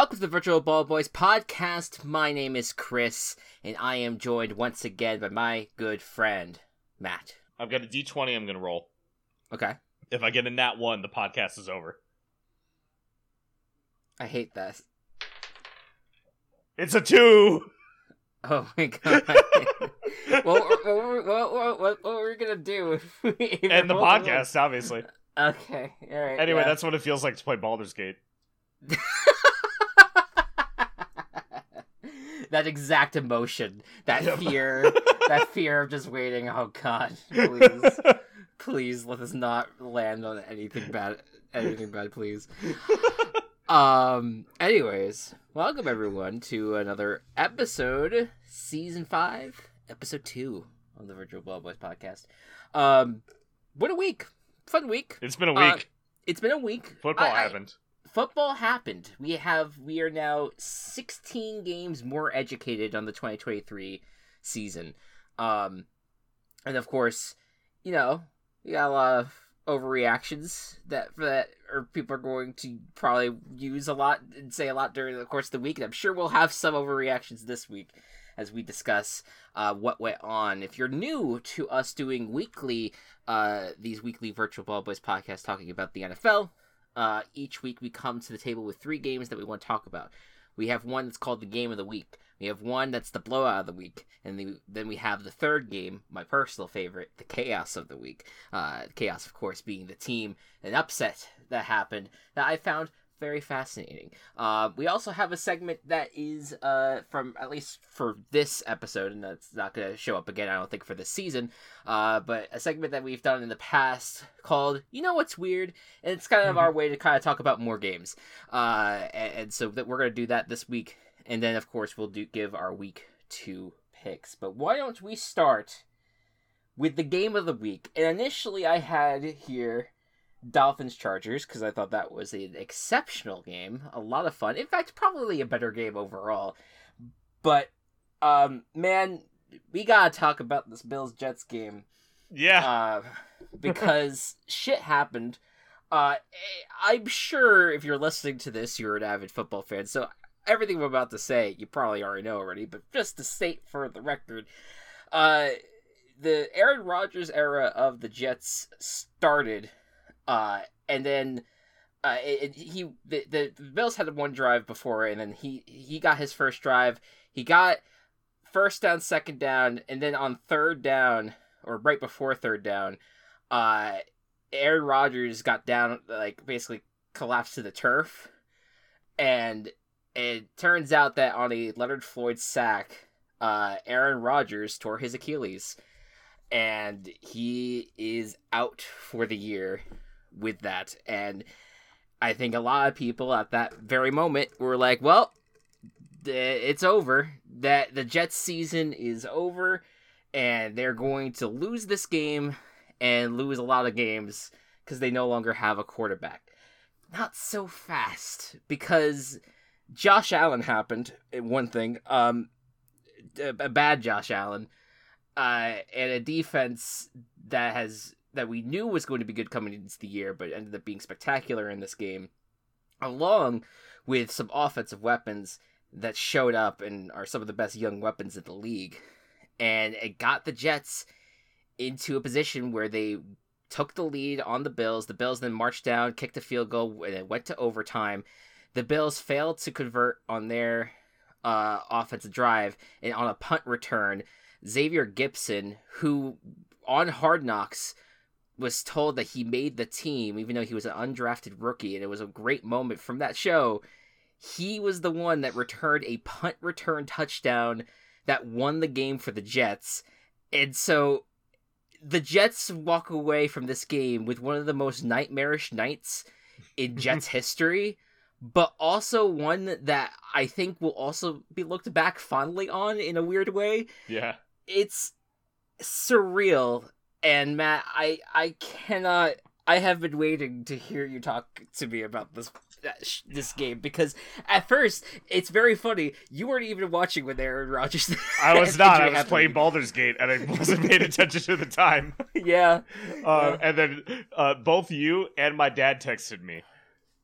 Welcome to the Virtual Ball Boys podcast. My name is Chris, and I am joined once again by my good friend, Matt. I've got a d20 I'm going to roll. Okay. If I get a nat 1, the podcast is over. I hate this. It's a 2! Oh my god. what, what, what, what, we're going to do? if we- if And the podcast, obviously. Okay, alright. Anyway, yeah. that's what it feels like to play Baldur's Gate. that exact emotion, that Yep. fear, that fear of just waiting. Oh god, please, please let us not land on anything bad. Anything bad, please. Um. Anyways, welcome everyone to another episode, season five, episode two of the Virtual Ball Boys podcast. Um, what a week! Fun week. it's been a Uh, week. It's been a week. Football I- happened. Football happened. We have we are now 16 games more educated on the 2023 season. Um and of course, you know, we got a lot of overreactions that that or people are going to probably use a lot and say a lot during the course of the week. And I'm sure we'll have some overreactions this week as we discuss uh, what went on. If you're new to us doing weekly, uh, these weekly Virtual Ball Boys podcasts talking about the NFL, uh, each week we come to the table with three games that we want to talk about. We have one that's called the game of the week. We have one that's the blowout of the week, and the, then we have the third game, my personal favorite, the chaos of the week. Uh, chaos, of course, being the team, an upset that happened that I found very fascinating. Uh, we also have a segment that is uh, from at least for this episode, and that's not going to show up again, I don't think, for this season. Uh, but a segment that we've done in the past called "You Know What's Weird," and it's kind of our way to kind of talk about more games. Uh, and, and so that we're going to do that this week, and then of course we'll do give our week two picks. But why don't we start with the game of the week? And initially, I had here. Dolphins Chargers because I thought that was an exceptional game, a lot of fun. In fact, probably a better game overall. But um man, we got to talk about this Bills Jets game Yeah. uh because shit happened. Uh I'm sure if you're listening to this you're an avid football fan. So everything I'm about to say you probably already know already, but just to state for the record, uh the Aaron Rodgers era of the Jets started uh, and then uh, it, it- he the, the Bills had one drive before, and then he he got his first drive. He got first down, second down, and then on third down or right before third down, uh, Aaron Rodgers got down like basically collapsed to the turf, and it turns out that on a Leonard Floyd sack, uh, Aaron Rodgers tore his Achilles, and he is out for the year with that. And I think a lot of people at that very moment were like, well, it's over. That the Jets season is over and they're going to lose this game and lose a lot of games because they no longer have a quarterback. Not so fast because Josh Allen happened. eh, One thing, um, a a bad Josh Allen, uh, and a defense that has that we knew was going to be good coming into the year, but ended up being spectacular in this game, along with some offensive weapons that showed up and are some of the best young weapons in the league. And it got the Jets into a position where they took the lead on the Bills. The Bills then marched down, kicked a field goal, and it went to overtime. The Bills failed to convert on their uh, offensive drive, and on a punt return, Xavier Gipson, who on Hard Knocks was told that he made the team, even though he was an undrafted rookie, and it was a great moment from that show. He was the one that returned a punt return touchdown that won the game for the Jets. And so the Jets walk away from this game with one of the most nightmarish nights in Jets history, but also one that I think will also be looked back fondly on in a weird way yeah. it's surreal and matt i i cannot i have been waiting to hear you talk to me about this this game because at first it's very funny you weren't even watching when aaron rodgers I was not. I was happened. playing Baldur's Gate and I wasn't paying attention to the time. yeah Uh, and then uh, both you and my dad texted me.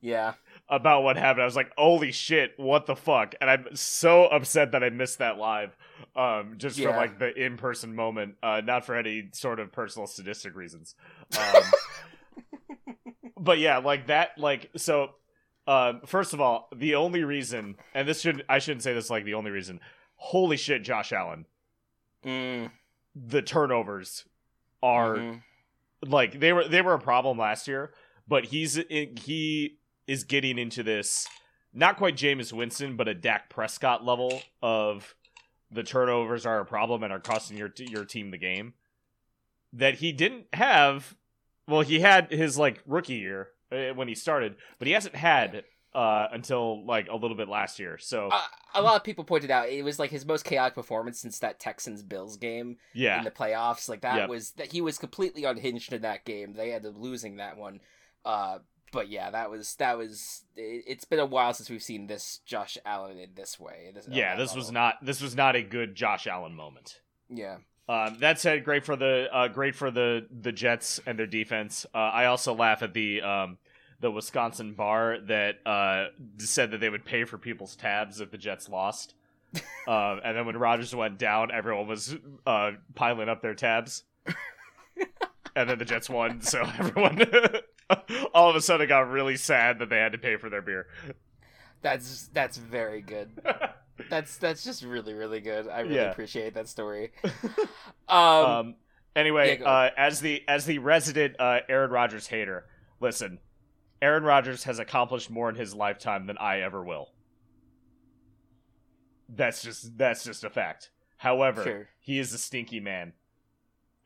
yeah about what happened. I was like, "Holy shit, what the fuck!" And I'm so upset that I missed that live, um, just Yeah. from like the in-person moment, uh, not for any sort of personal sadistic reasons. Um, but yeah, like that, like so. Um, first of all, the only reason, and this should I shouldn't say this like the only reason. Holy shit, Josh Allen! Mm, The turnovers are mhm. like they were they were a problem last year, but he's he is getting into this not quite Jameis Winston, but a Dak Prescott level of the turnovers are a problem and are costing your your team the game that he didn't have. Well, he had his like rookie year uh, when he started, but he hasn't had uh, until like a little bit last year. So Uh, a lot of people pointed out it was like his most chaotic performance since that Texans Bills game yeah, in the playoffs. Like that Yep. was that he was completely unhinged in that game. They ended up losing that one. Uh, but yeah, that was that was. It, it's been a while since we've seen this Josh Allen in this way. This, yeah, that this was not this was not a good Josh Allen moment. Yeah. Um, that said, great for the uh, great for the the Jets and their defense. Uh, I also laugh at the um, the Wisconsin bar that uh, said that they would pay for people's tabs if the Jets lost. um, and then when Rodgers went down, everyone was uh, piling up their tabs. and then the Jets won, so everyone all of a sudden got really sad that they had to pay for their beer. That's that's very good. That's that's just really really good. I really Yeah. appreciate that story. Um, um anyway yeah, uh as the as the resident uh aaron Rodgers hater listen aaron Rodgers has accomplished more in his lifetime than i ever will that's just that's just a fact however Sure. he is a stinky man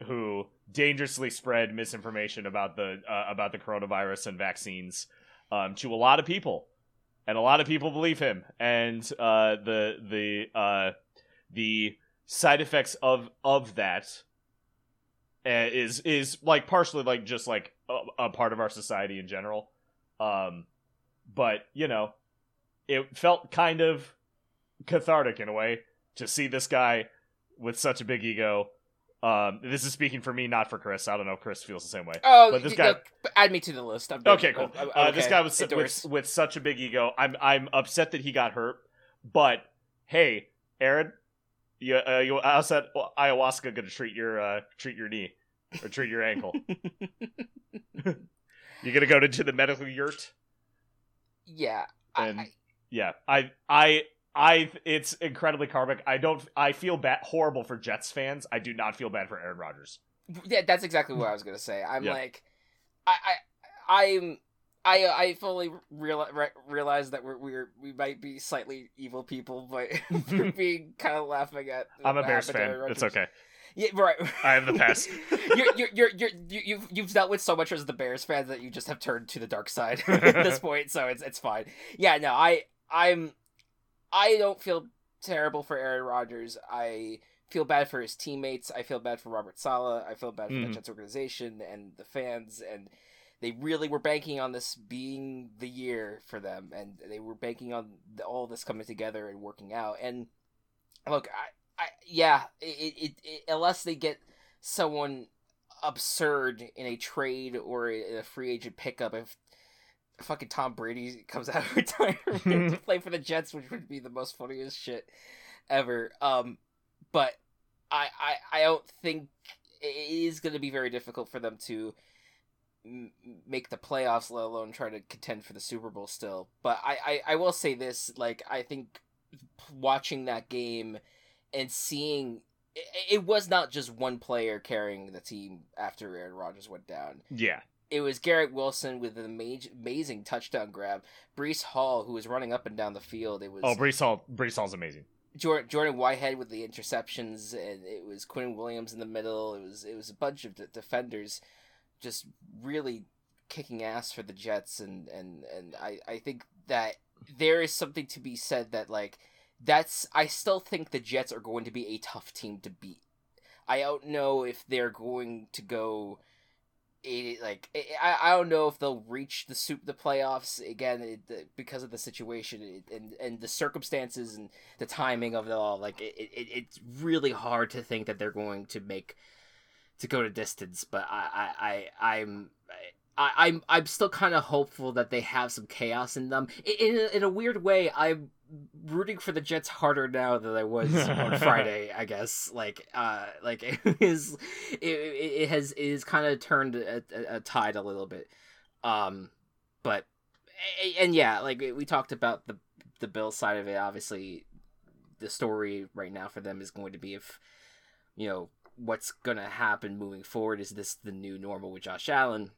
who dangerously spread misinformation about the uh, about the coronavirus and vaccines um, to a lot of people. And a lot of people believe him. And uh, the the uh, the side effects of of that uh, is is like partially like just like a, a part of our society in general. Um but you know it felt kind of cathartic in a way to see this guy with such a big ego um this is speaking for me not for chris i don't know if chris feels the same way oh, but this guy- look, add me to the list. I'm. Okay, cool. I'm- Uh, I'm This okay. guy was with, Endorsed. with such a big ego. I'm I'm upset that he got hurt. But hey, Aaron, you uh, you how's that ayahuasca gonna treat your uh treat your knee or treat your ankle? you gonna go to the medical yurt? yeah. And- I, Yeah, I I I it's incredibly karmic. I don't I feel bad horrible for Jets fans. I do not feel bad for Aaron Rodgers. yeah, that's exactly what I was gonna say. I'm Yeah. like, I, I, I'm, I, I fully real, re- realize that we're, we're we might be slightly evil people, but we're being kind of laughing at. I'm a Bears fan. It's okay. Yeah, right. I have the pass. you're, you're, you're, you're, you, you've, you've dealt with so much as the Bears fans that you just have turned to the dark side at this point, so it's, it's fine. Yeah, no, I, I'm, I don't feel terrible for Aaron Rodgers. I feel bad for his teammates. I feel bad for Robert Saleh. I feel bad for the hmm. Jets organization and the fans, and they really were banking on this being the year for them, and they were banking on the, all this coming together and working out. And look, I, I yeah, it, it, it unless they get someone absurd in a trade or a free agent pickup, if fucking Tom Brady comes out of retirement to play for the Jets, which would be the most funniest shit ever. Um, but I, I, I don't think it is going to be very difficult for them to m- make the playoffs, let alone try to contend for the Super Bowl still. But I, I, I will say this: like I think watching that game and seeing it, it was not just one player carrying the team after Aaron Rodgers went down Yeah. It was Garrett Wilson with an ama- amazing touchdown grab. Breece Hall, who was running up and down the field. It was Oh, Breece Hall. Breece Hall's amazing. Jordan, Jordan Whitehead with the interceptions, and it was Quinn Williams in the middle. It was it was a bunch of de- defenders, just really kicking ass for the Jets, and and and I I think that there is something to be said that like that's I still think the Jets are going to be a tough team to beat. I don't know if they're going to go it, like I, I don't know if they'll reach the soup the playoffs again it, the- because of the situation and and the circumstances and the timing of it all like it, it it's really hard to think that they're going to make to go to distance but I I, I I'm I, I'm I'm still kind of hopeful that they have some chaos in them. In, in, a, in a weird way, I'm rooting for the Jets harder now than I was on Friday. I guess like uh like it is it, it has it has kind of turned a, a, a tide a little bit. Um, but and yeah, like we talked about the the Bill side of it. Obviously, the story right now for them is going to be if you know what's gonna happen moving forward. Is this the new normal with Josh Allen?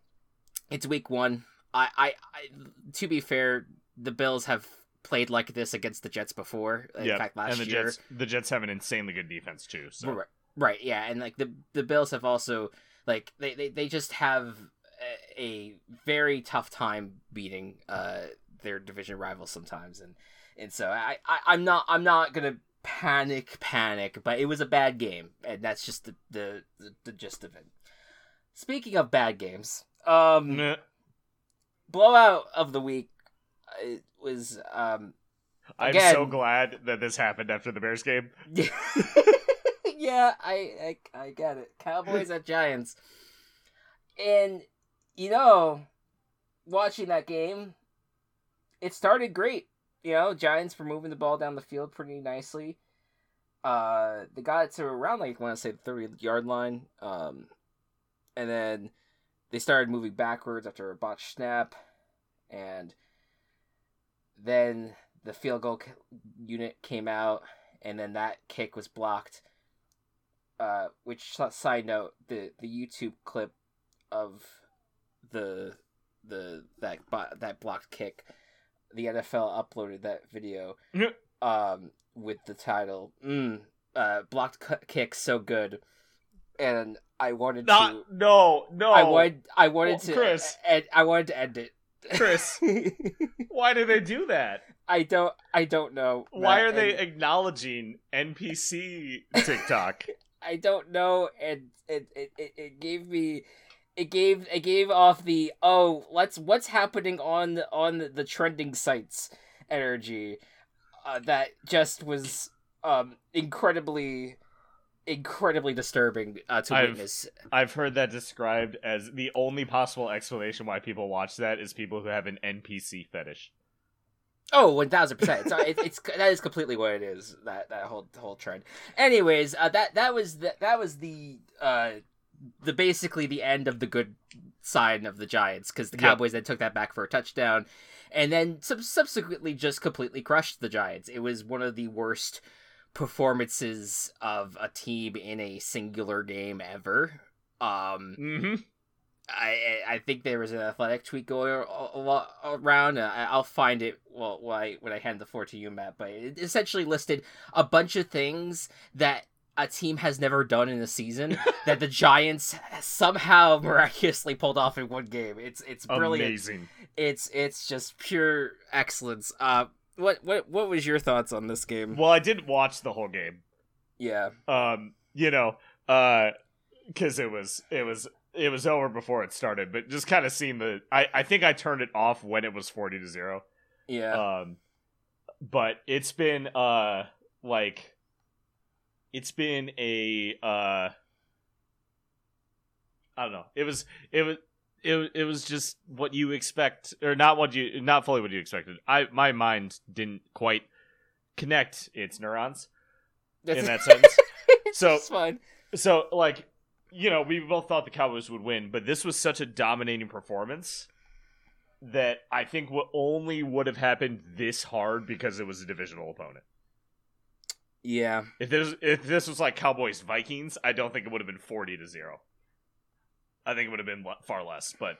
It's week one. I, I, I to be fair, the Bills have played like this against the Jets before. In yeah, fact, last and the year, Jets the Jets have an insanely good defense too. So Right, right, yeah, and like the the Bills have also like they they, they just have a, a very tough time beating uh their division rivals sometimes, and and so I, I I'm not I'm not gonna panic panic, but it was a bad game, and that's just the the the, the gist of it. Speaking of bad games, um, Meh. blowout of the week it was um I'm so glad that this happened after the Bears game. yeah, I, I I get it. Cowboys at Giants, and you know, watching that game, it started great. You know, Giants were moving the ball down the field pretty nicely. Uh, they got it to around like I want to say the thirty yard line. Um, and then they started moving backwards after a botched snap, and then the field goal c- unit came out, and then that kick was blocked. Uh, which side note, the the YouTube clip of the the that bo- that blocked kick, the NFL uploaded that video, um, with the title, mm, uh, blocked c- kick so good, and I wanted to, no no. I wanted, I wanted Well, to, Chris. and I wanted to end it. Chris, why do they do that? I don't, I don't know. Why Matt, are they and- acknowledging NPC TikTok? I don't know, and it, it, it, it gave me it gave it gave off the oh let's what's happening on the, on the, the trending sites energy uh, that just was um incredibly incredibly disturbing uh, to I've- witness. I've heard that described as the only possible explanation why people watch that is people who have an NPC fetish. Oh, one thousand percent. It's it, it's that is completely what it is. That that whole whole trend. Anyways, uh, that that was the, that was the uh the basically the end of the good side of the Giants because the Yep. Cowboys then took that back for a touchdown, and then sub- subsequently just completely crushed the Giants. It was one of the worst performances of a team in a singular game ever. Um, Mm-hmm. I I think there was an athletic tweet going a, a lot around. I'll find it well I when I hand the floor to you, Matt. But it essentially listed a bunch of things that a team has never done in a season that the Giants somehow miraculously pulled off in one game. It's it's brilliant. Amazing. It's it's just pure excellence. Uh, what what what was your thoughts on this game? Well, I didn't watch the whole game. Yeah, Um, you know, uh, because it was it was it was over before it started. But just kind of seeing the, I I think I turned it off when it was forty to zero. yeah, Um, but it's been uh like, it's been a uh. I don't know. It was it was it it was just what you expect, or not what you not fully what you expected. I my mind didn't quite connect its neurons in that sense. So- it's fine. So, like, you know, we both thought the Cowboys would win, but this was such a dominating performance that I think what only would have happened this hard because it was a divisional opponent. Yeah, If this if this was like Cowboys Vikings, I don't think it would have been forty to zero. I think it would have been far less, but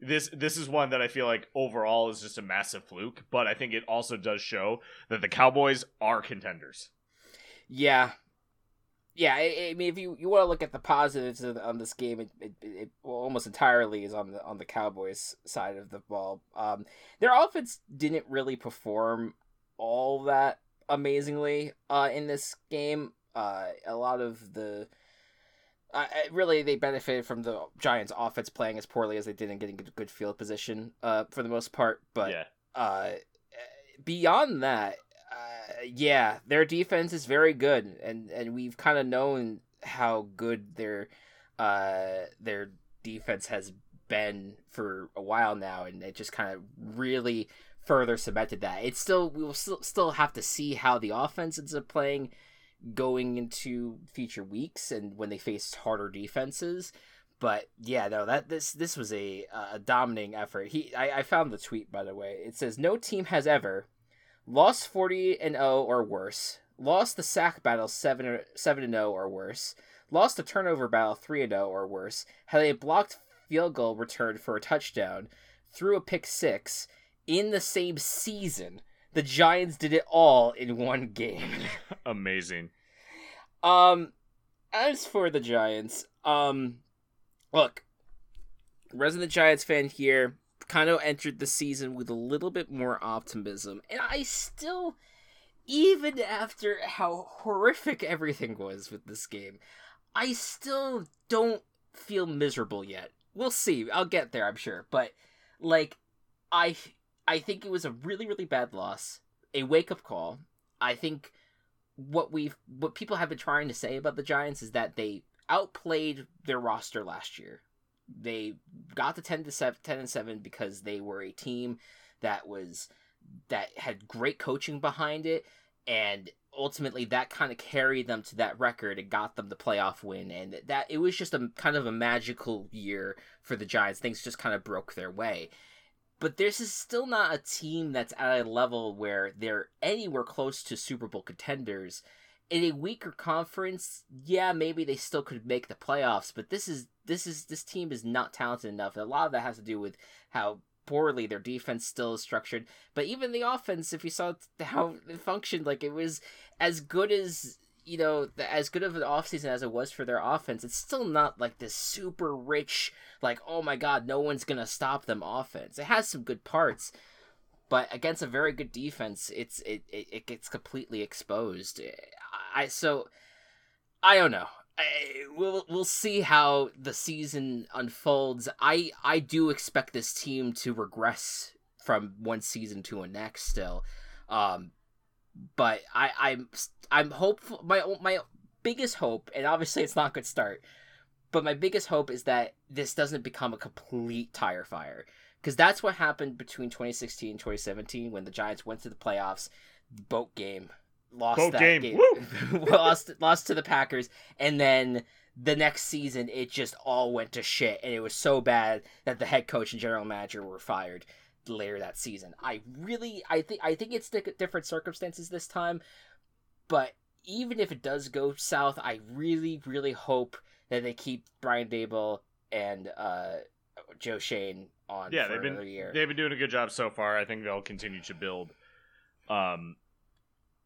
this this is one that I feel like overall is just a massive fluke. But I think it also does show that the Cowboys are contenders. Yeah, yeah. I, I mean, if you, you want to look at the positives of, on this game, it, it, it almost entirely is on the on the Cowboys side of the ball. Um, their offense didn't really perform all that amazingly uh, in this game. Uh, a lot of the uh, really they benefited from the Giants' offense playing as poorly as they did and getting good, good field position uh, for the most part. But yeah, uh, beyond that, uh, yeah, their defense is very good, and and we've kind of known how good their uh their defense has been for a while now, and it just kind of really further cemented that. It's still we will still still have to see how the offense ends up playing going into future weeks and when they faced harder defenses. But yeah, no, that this this was a a dominating effort. He I, I found the tweet by the way. It says no team has ever lost forty and zero oh or worse, lost the sack battle seven seven and zero oh or worse, lost the turnover battle three and zero oh or worse, had a blocked field goal return for a touchdown, threw a pick six in the same season. The Giants did it all in one game. Amazing. Um, as for the Giants, um, look, resident Giants fan here, kind of entered the season with a little bit more optimism, and I still, even after how horrific everything was with this game, I still don't feel miserable yet. We'll see. I'll get there, I'm sure, but like, I I think it was a really really bad loss, a wake up call. I think what we've what people have been trying to say about the Giants is that they outplayed their roster last year. They got to 10 to 7, 10 and 7 because they were a team that was that had great coaching behind it and ultimately that kind of carried them to that record and got them the playoff win and that it was just a kind of a magical year for the Giants. Things just kind of broke their way but this is still not a team that's at a level where they're anywhere close to Super Bowl contenders. In a weaker conference, yeah, maybe they still could make the playoffs, but this is this is this team is not talented enough. A lot of that has to do with how poorly their defense still is structured. But even the offense, if you saw how it functioned, like it was as good as you know, as good of an offseason as it was for their offense, it's still not like this super rich, like, oh my god, no one's going to stop them offense. It has some good parts, but against a very good defense, it's it, it, it gets completely exposed. I so I don't know. I, we'll we'll see how the season unfolds. I I do expect this team to regress from one season to a next still. Um, but I, I'm I'm hopeful. My my biggest hope, and obviously it's not a good start, but my biggest hope is that this doesn't become a complete tire fire. Because that's what happened between 2016 and 2017 when the Giants went to the playoffs, boat game, lost boat that game, game, lost lost to the Packers, and then the next season it just all went to shit, and it was so bad that the head coach and general manager were fired later that season. I really, I think, I think it's different circumstances this time, but even if it does go south, I really, really hope that they keep Brian Daboll and uh, Joe Schoen on. Yeah, they've been year. they've been doing a good job so far. I think they'll continue to build. Um,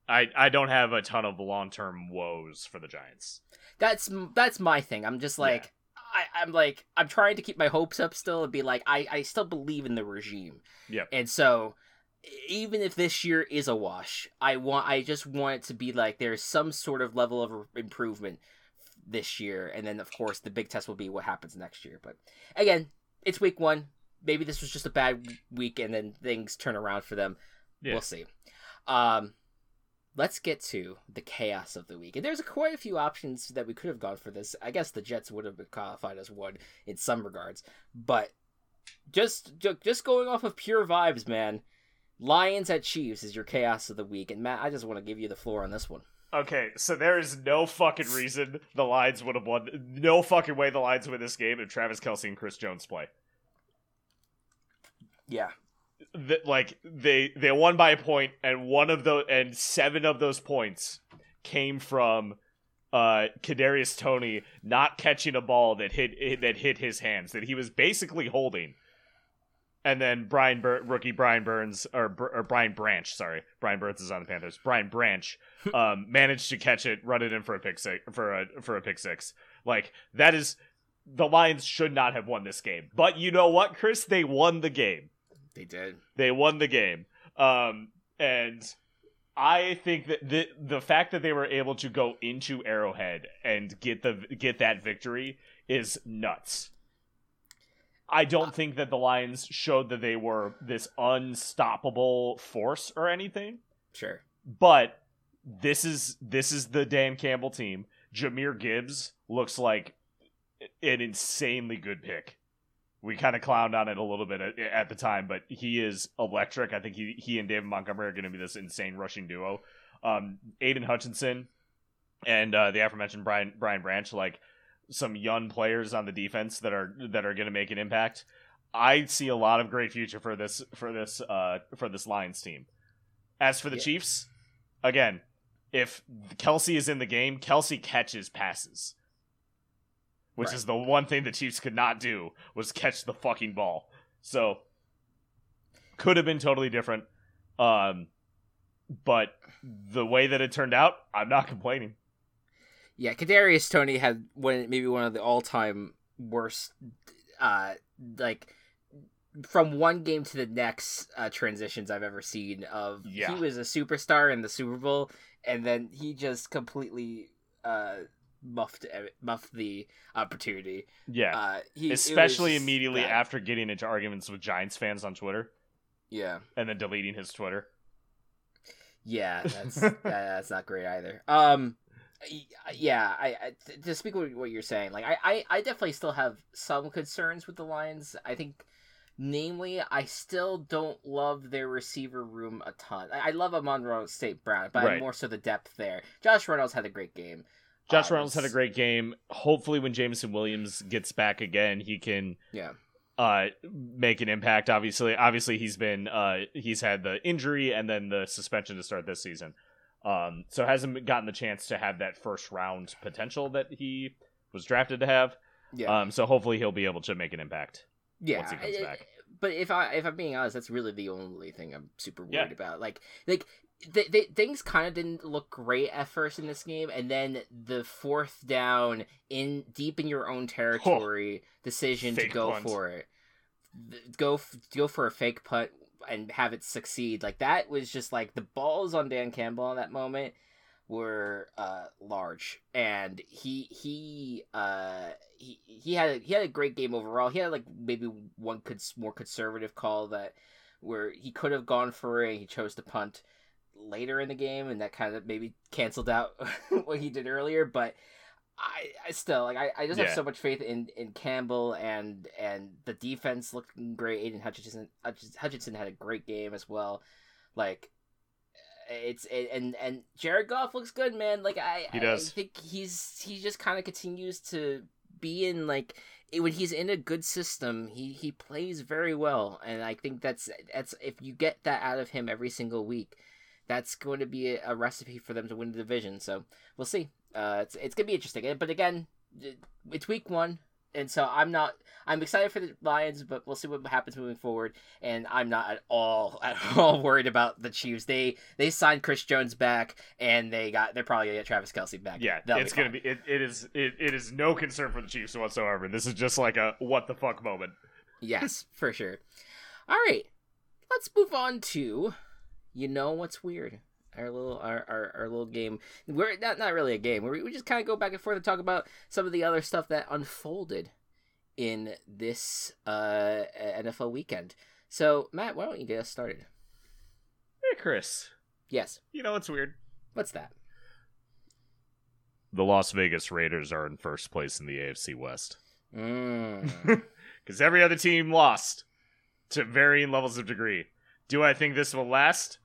I I don't have a ton of long term woes for the Giants. That's that's my thing. I'm just like I, I'm like I'm trying to keep my hopes up still and be like I, I still believe in the regime. Yeah. And so even if this year is a wash, I want I just want it to be like there's some sort of level of improvement this year, and then of course the big test will be what happens next year. But again, it's week one. Maybe this was just a bad week, and then things turn around for them. Yeah. We'll see. Um, let's get to the chaos of the week. And there's quite a few options that we could have gone for this. I guess the Jets would have been qualified as one in some regards, but just just going off of pure vibes, man. Lions at Chiefs is your chaos of the week, and Matt, I just want to give you the floor on this one. Okay, so there is no fucking reason the Lions would have won. No fucking way the Lions win this game if Travis Kelce and Chris Jones play. Yeah, that like they they won by a point, and one of those and seven of those points came from uh Kadarius Toney not catching a ball that hit that hit his hands that he was basically holding. And then Brian Bur- rookie Brian Burns or, or Brian Branch, sorry, Brian Burns is on the Panthers. Brian Branch um, managed to catch it, run it in for a pick six for a for a pick six. Like that is the Lions should not have won this game. But you know what, Chris? They won the game. They did. They won the game. Um, and I think that the the fact that they were able to go into Arrowhead and get the get that victory is nuts. I don't think that the Lions showed that they were this unstoppable force or anything. Sure. But this is this is the Dan Campbell team. Jahmyr Gibbs looks like an insanely good pick. We kind of clowned on it a little bit at, at, the time, but he is electric. I think he he and David Montgomery are going to be this insane rushing duo. Um, Aidan Hutchinson and uh, the aforementioned Brian Brian Branch, like some young players on the defense that are that are going to make an impact. I see a lot of great future for this for this uh, for this Lions team. As for the yeah. Chiefs, again, if Kelce is in the game, Kelce catches passes which right. is the one thing the Chiefs could not do was catch the fucking ball. So could have been totally different. Um, but the way that it turned out, I'm not complaining. Yeah, Kadarius Toney had one maybe one of the all-time worst, uh, like from one game to the next uh, transitions I've ever seen. Of yeah. he was a superstar in the Super Bowl, and then he just completely uh, muffed muffed the opportunity. Yeah, uh, he, especially immediately bad. after getting into arguments with Giants fans on Twitter. Yeah, and then deleting his Twitter. Yeah, that's that's not great either. Um, yeah, I, I to speak with what you're saying, like I, I, I definitely still have some concerns with the Lions. I think Namely, I still don't love their receiver room a ton. I, I love Amon-Ra St. Brown, but right. more so the depth there. Josh Reynolds had a great game. Josh Reynolds had a great game. Hopefully, when Jameson Williams gets back again, he can yeah uh make an impact. Obviously, obviously he's been uh he's had the injury and then the suspension to start this season. Um, so hasn't gotten the chance to have that first round potential that he was drafted to have. Yeah. Um, so hopefully he'll be able to make an impact. Yeah. Once he comes back. But if I if I'm being honest, that's really the only thing I'm super worried yeah. about. Like like they, they, things kind of didn't look great at first in this game, and then the fourth down in deep in your own territory oh, decision to go punt. for it, go go for a fake punt and have it succeed. Like that was just like the balls on Dan Campbell in that moment were uh, large, and he he uh, he he had a, he had a great game overall. He had like maybe one cons- more conservative call that where he could have gone for it, he chose to punt later in the game, and that kind of maybe canceled out what he did earlier. But I, I still like I, I just yeah. have so much faith in, in Campbell and and the defense looking great. Aidan Hutchinson Hutchinson had a great game as well. Like it's it, and and Jared Goff looks good, man. Like I he does. I think he's he just kind of continues to be in like when he's in a good system, he he plays very well, and I think that's that's if you get that out of him every single week, that's going to be a, recipe for them to win the division. So we'll see. Uh, it's it's gonna be interesting. But again, it's week one, and so I'm not. I'm excited for the Lions, but we'll see what happens moving forward. And I'm not at all at all worried about the Chiefs. They they signed Chris Jones back, and they got they're probably gonna get Travis Kelce back. Yeah, They'll it's be gonna be. It, it is it, it is no concern for the Chiefs whatsoever. This is just like a what the fuck moment. yes, for sure. All right, let's move on to you know what's weird? Our little our, our, our little game. We're not not really a game. We we just kind of go back and forth and talk about some of the other stuff that unfolded in this uh, NFL weekend. So Matt, why don't you get us started? Hey Chris. Yes. You know what's weird? What's that? The Las Vegas Raiders are in first place in the AFC West. Because mm. every other team lost to varying levels of degree. Do I think this will last?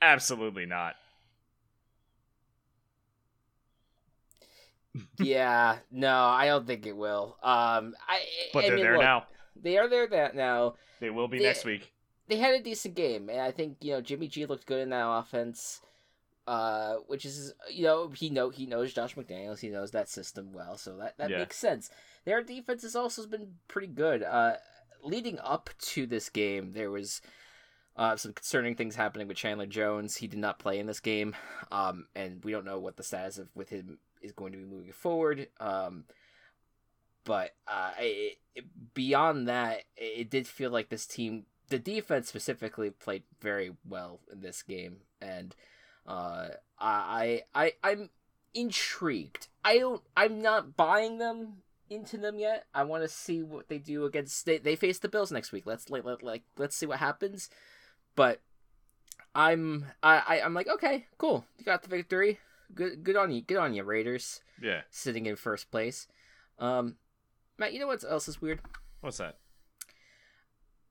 Absolutely not. yeah, no, I don't think it will. Um, I but I they're mean, there look, now. They are there that now. They will be they, next week. They had a decent game, and I think you know Jimmy G looked good in that offense. Uh, which is you know he know he knows Josh McDaniels, he knows that system well, so that that yeah. makes sense. Their defense has also been pretty good. Uh, leading up to this game, there was uh, some concerning things happening with Chandler Jones. He did not play in this game, um, and we don't know what the status of with him is going to be moving forward. Um, but uh, it, it, beyond that, it did feel like this team, the defense specifically, played very well in this game, and uh, I, I, I'm intrigued. I don't. I'm not buying them into them yet. I want to see what they do against. They, they face the Bills next week. Let's like let, like let's see what happens. But I'm I, I I'm like okay, cool. You got the victory. Good good on you. Good on you, Raiders. Yeah. Sitting in first place. Um, Matt, you know what else is weird? What's that?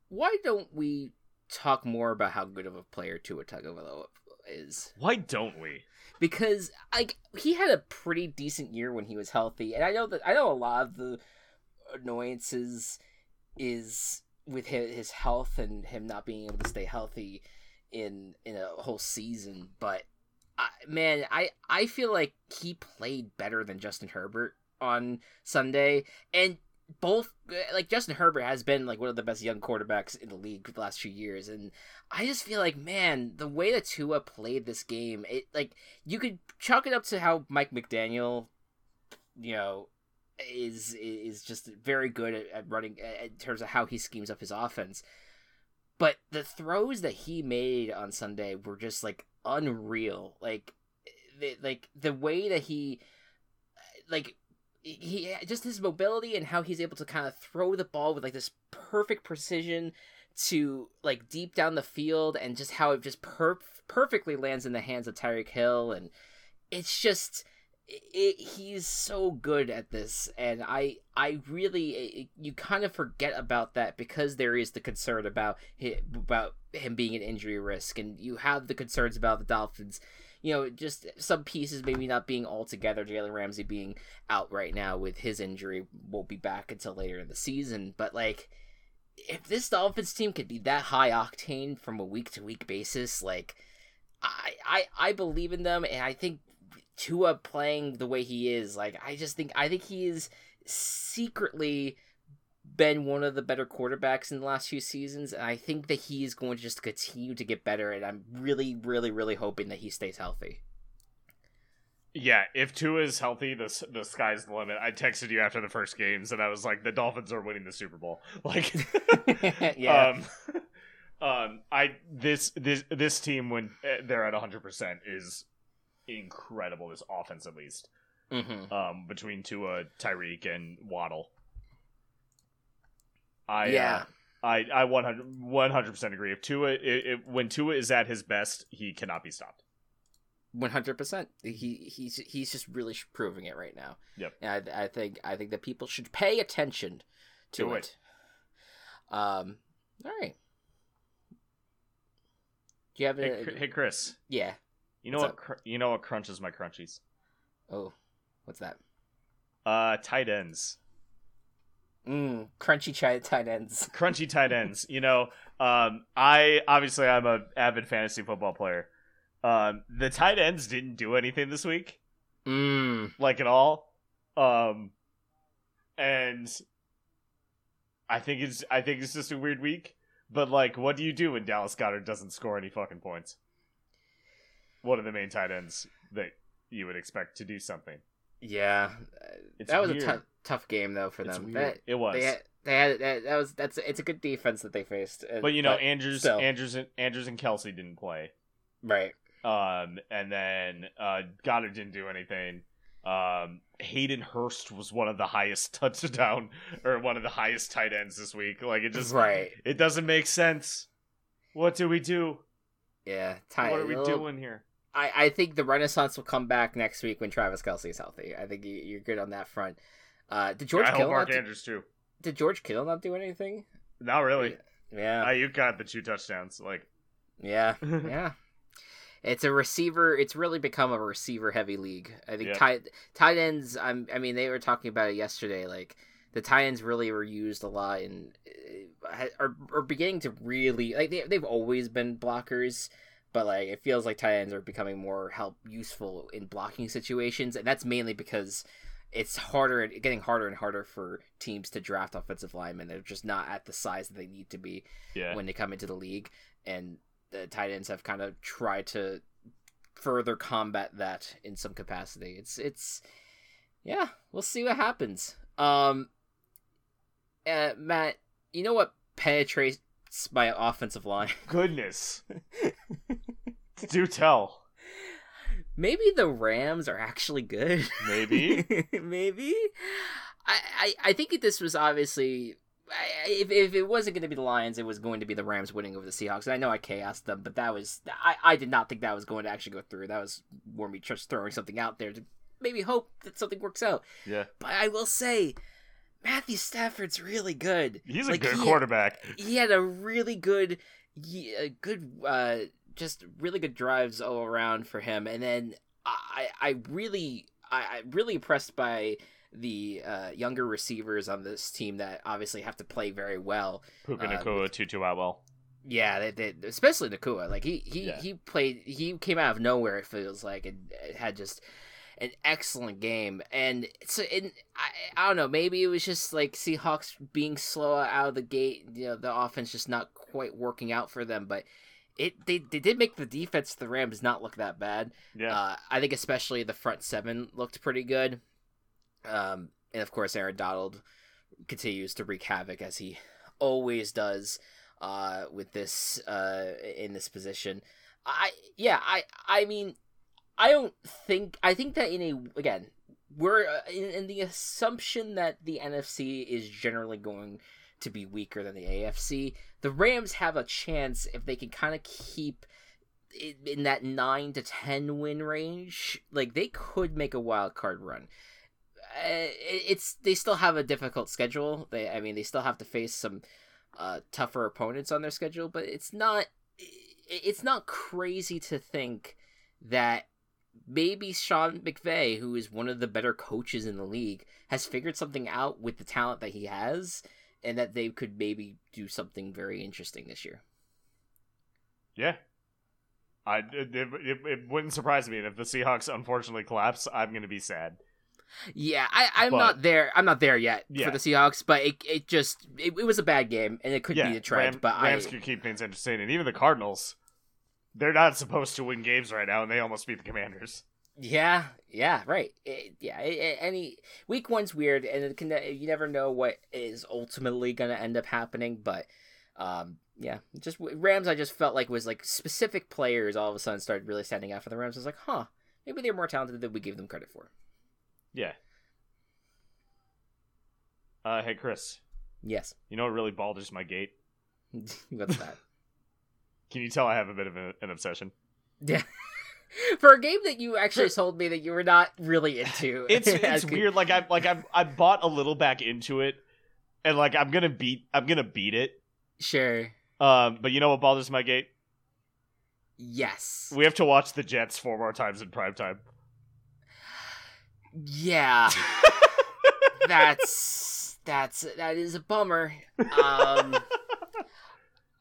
why don't we talk more about how good of a player Tua Tagovailoa is? Why don't we? Because like he had a pretty decent year when he was healthy, and I know that I know a lot of the annoyances is with his health and him not being able to stay healthy in in a whole season, but I, man, I I feel like he played better than Justin Herbert on Sunday, and both like Justin Herbert has been like one of the best young quarterbacks in the league the last few years, and I just feel like man, the way that Tua played this game, it like you could chalk it up to how Mike McDaniel, you know, is is just very good at, at running in terms of how he schemes up his offense. But the throws that he made on Sunday were just like unreal. Like, the, like the way that he, like, he just his mobility and how he's able to kind of throw the ball with like this perfect precision to like deep down the field and just how it just per- perfectly lands in the hands of Tyreek Hill and it's just it, he's so good at this and i i really it, you kind of forget about that because there is the concern about him, about him being an injury risk and you have the concerns about the dolphins you know just some pieces maybe not being all together jalen ramsey being out right now with his injury won't be back until later in the season but like if this dolphins team could be that high octane from a week to week basis like I, I I believe in them, and I think Tua playing the way he is, like I just think I think he is secretly been one of the better quarterbacks in the last few seasons, and I think that he is going to just continue to get better. And I'm really, really, really hoping that he stays healthy. Yeah, if Tua is healthy, the the sky's the limit. I texted you after the first games, and I was like, the Dolphins are winning the Super Bowl. Like, yeah. Um, um, I this this this team when eh, they're at 100 percent is incredible. This offense, at least, mm-hmm. um, between Tua, Tyreek, and Waddle. I yeah. Uh, I I 100 percent agree. If Tua, it, it, when Tua is at his best, he cannot be stopped. One hundred percent. He he's he's just really proving it right now. Yep. And I, I think I think that people should pay attention to it. it. Um. All right. Do you have a, hey, hey Chris? Yeah. You know what's what? Cr- you know what crunches my crunchies? Oh, what's that? Uh, tight ends. Mm, crunchy ch- tight ends. Crunchy tight ends. you know, um, I obviously I'm a avid fantasy football player. Um, the tight ends didn't do anything this week, mm. like at all. Um, and I think it's I think it's just a weird week. But like, what do you do when Dallas Goedert doesn't score any fucking points? One of the main tight ends that you would expect to do something. Yeah, it's that was weird. a tough tough game though for them. That, it was. They had, they had that, that, was that's it's a good defense that they faced. But you know, but Andrews, still. Andrews, and, Andrews and Kelce didn't play. Right. Um, and then uh, Goedert didn't do anything. Um, Hayden Hurst was one of the highest touchdown or one of the highest tight ends this week. Like it just right. It doesn't make sense. What do we do? Yeah, tight. What are we little, doing here? I, I think the renaissance will come back next week when Travis Kelce is healthy. I think you, are good on that front. Uh, did George I Kittle Mark Andrews too? Did George Kittle not do anything? Not really. Yeah, you got the two touchdowns. Like, yeah, yeah. It's a receiver. It's really become a receiver heavy league. I think yep. tight tight ends. I'm, I mean, they were talking about it yesterday. Like the tight ends really were used a lot and uh, are, are beginning to really like they they've always been blockers but like it feels like tight ends are becoming more help useful in blocking situations, and that's mainly because it's harder, getting harder and harder for teams to draft offensive linemen. They're just not at the size that they need to be yeah. when they come into the league, and the tight ends have kind of tried to further combat that in some capacity. It's it's yeah, we'll see what happens. Um, uh, Matt, you know what penetrates my offensive line? Goodness. Do tell. Maybe the Rams are actually good. Maybe. Maybe. I, I, I think this was obviously if, if it wasn't going to be the Lions, it was going to be the Rams winning over the Seahawks. And I know I chaosed them, but that was I, I did not think that was going to actually go through. That was more me just throwing something out there to maybe hope that something works out. Yeah. But I will say, Matthew Stafford's really good. He's a good he- quarterback. He had a really good, a good, uh, just really good drives all around for him. And then I, I really, I, I'm really impressed by the uh, younger receivers on this team that obviously have to play very well. Puka Uh, Nacua, Tutu Atwell. Yeah, they, they, especially Nacua. Like he he Yeah. he played. He came out of nowhere. It feels like and had just an excellent game. And so, and I I don't know. Maybe it was just like Seahawks being slow out of the gate. You know, the offense just not quite working out for them. But it they they did make the defense the Rams not look that bad. Yeah. Uh, I think especially the front seven looked pretty good. Um, and of course, Aaron Donald continues to wreak havoc as he always does uh, with this uh, in this position. I yeah, I I mean, I don't think I think that in a again we're uh, in, in the assumption that the NFC is generally going to be weaker than the AFC. The Rams have a chance if they can kind of keep in, that nine to ten win range. Like they could make a wild card run. Uh, it's they still have a difficult schedule. They I mean they still have to face some uh, tougher opponents on their schedule, but it's not it's not crazy to think that maybe Sean McVay, who is one of the better coaches in the league, has figured something out with the talent that he has, and that they could maybe do something very interesting this year. Yeah. I it, it, it, wouldn't surprise me, and if the Seahawks unfortunately collapse, I'm gonna be sad. Yeah, I, I'm But- not there. I'm not there yet Yeah. for the Seahawks, but it, it just it, it was a bad game, and it could yeah, be a trend. Ram- but Rams I, could keep things interesting, and even the Cardinals, they're not supposed to win games right now, and they almost beat the Commanders. Yeah, yeah, right. It, yeah, it, it- any week one's weird, and it can you never know what is ultimately going to end up happening. But um, yeah, just Rams. I just felt like was like specific players all of a sudden started really standing out for the Rams. I was like, huh, maybe they're more talented than we gave them credit for. Yeah. Uh, hey Chris, Yes, you know what really bothers my gate? what's that? Can you tell I have a bit of a, an obsession? yeah. For a game that you actually told me that you were not really into, It's it's weird. Like I like I I bought a little back into it, and like I'm gonna beat I'm gonna beat it. Sure. Um, but you know what bothers my gate? Yes. We have to watch the Jets four more times in prime time. Yeah. that's that's that is a bummer. Um,